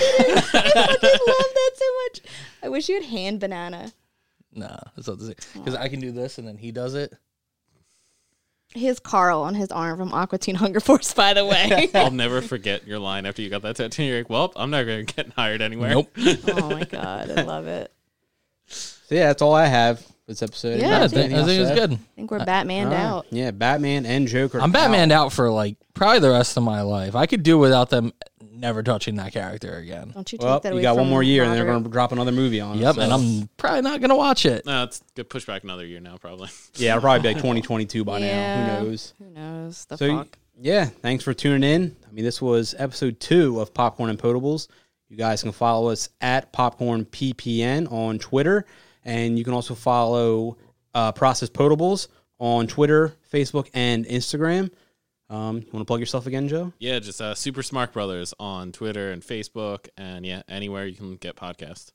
that so much. I wish you had hand banana. nah, that's not the same. Because I can do this and then he does it. His Carl on his arm from Aqua Teen Hunger Force, by the way. [LAUGHS] I'll [LAUGHS] never forget your line after you got that tattoo. You're like, well, I'm not going to get hired anywhere. Nope. [LAUGHS] oh my God. I love it. So yeah, that's all I have this episode. Yeah, Yeah, I I think, Anything I think else it's good. I think we're Batman All right. out. Yeah, Batman and Joker. I'm Batman out for like probably the rest of my life. I could do without them never touching that character again. Don't you take Well, that you away got one from more year, and they're Robert. going to drop another movie on. it, Yep, so- and I'm probably not gonna watch it. No, it's good. Push back another year now, probably. [LAUGHS] yeah, it'll probably be like [LAUGHS] 2022 by now. Yeah. Who knows? Who knows? The So fuck. yeah, thanks for tuning in. I mean, this was episode two of Popcorn and Potables. You guys can follow us at Popcorn PPN on Twitter, and you can also follow uh, Process Potables on Twitter, Facebook, and Instagram. Um, you want to plug yourself again, Joe? Yeah, just uh, Super Smart Brothers on Twitter and Facebook, and yeah, anywhere you can get podcasts.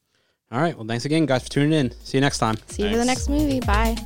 All right. Well, thanks again, guys, for tuning in. See you next time. See you for the next movie. Bye.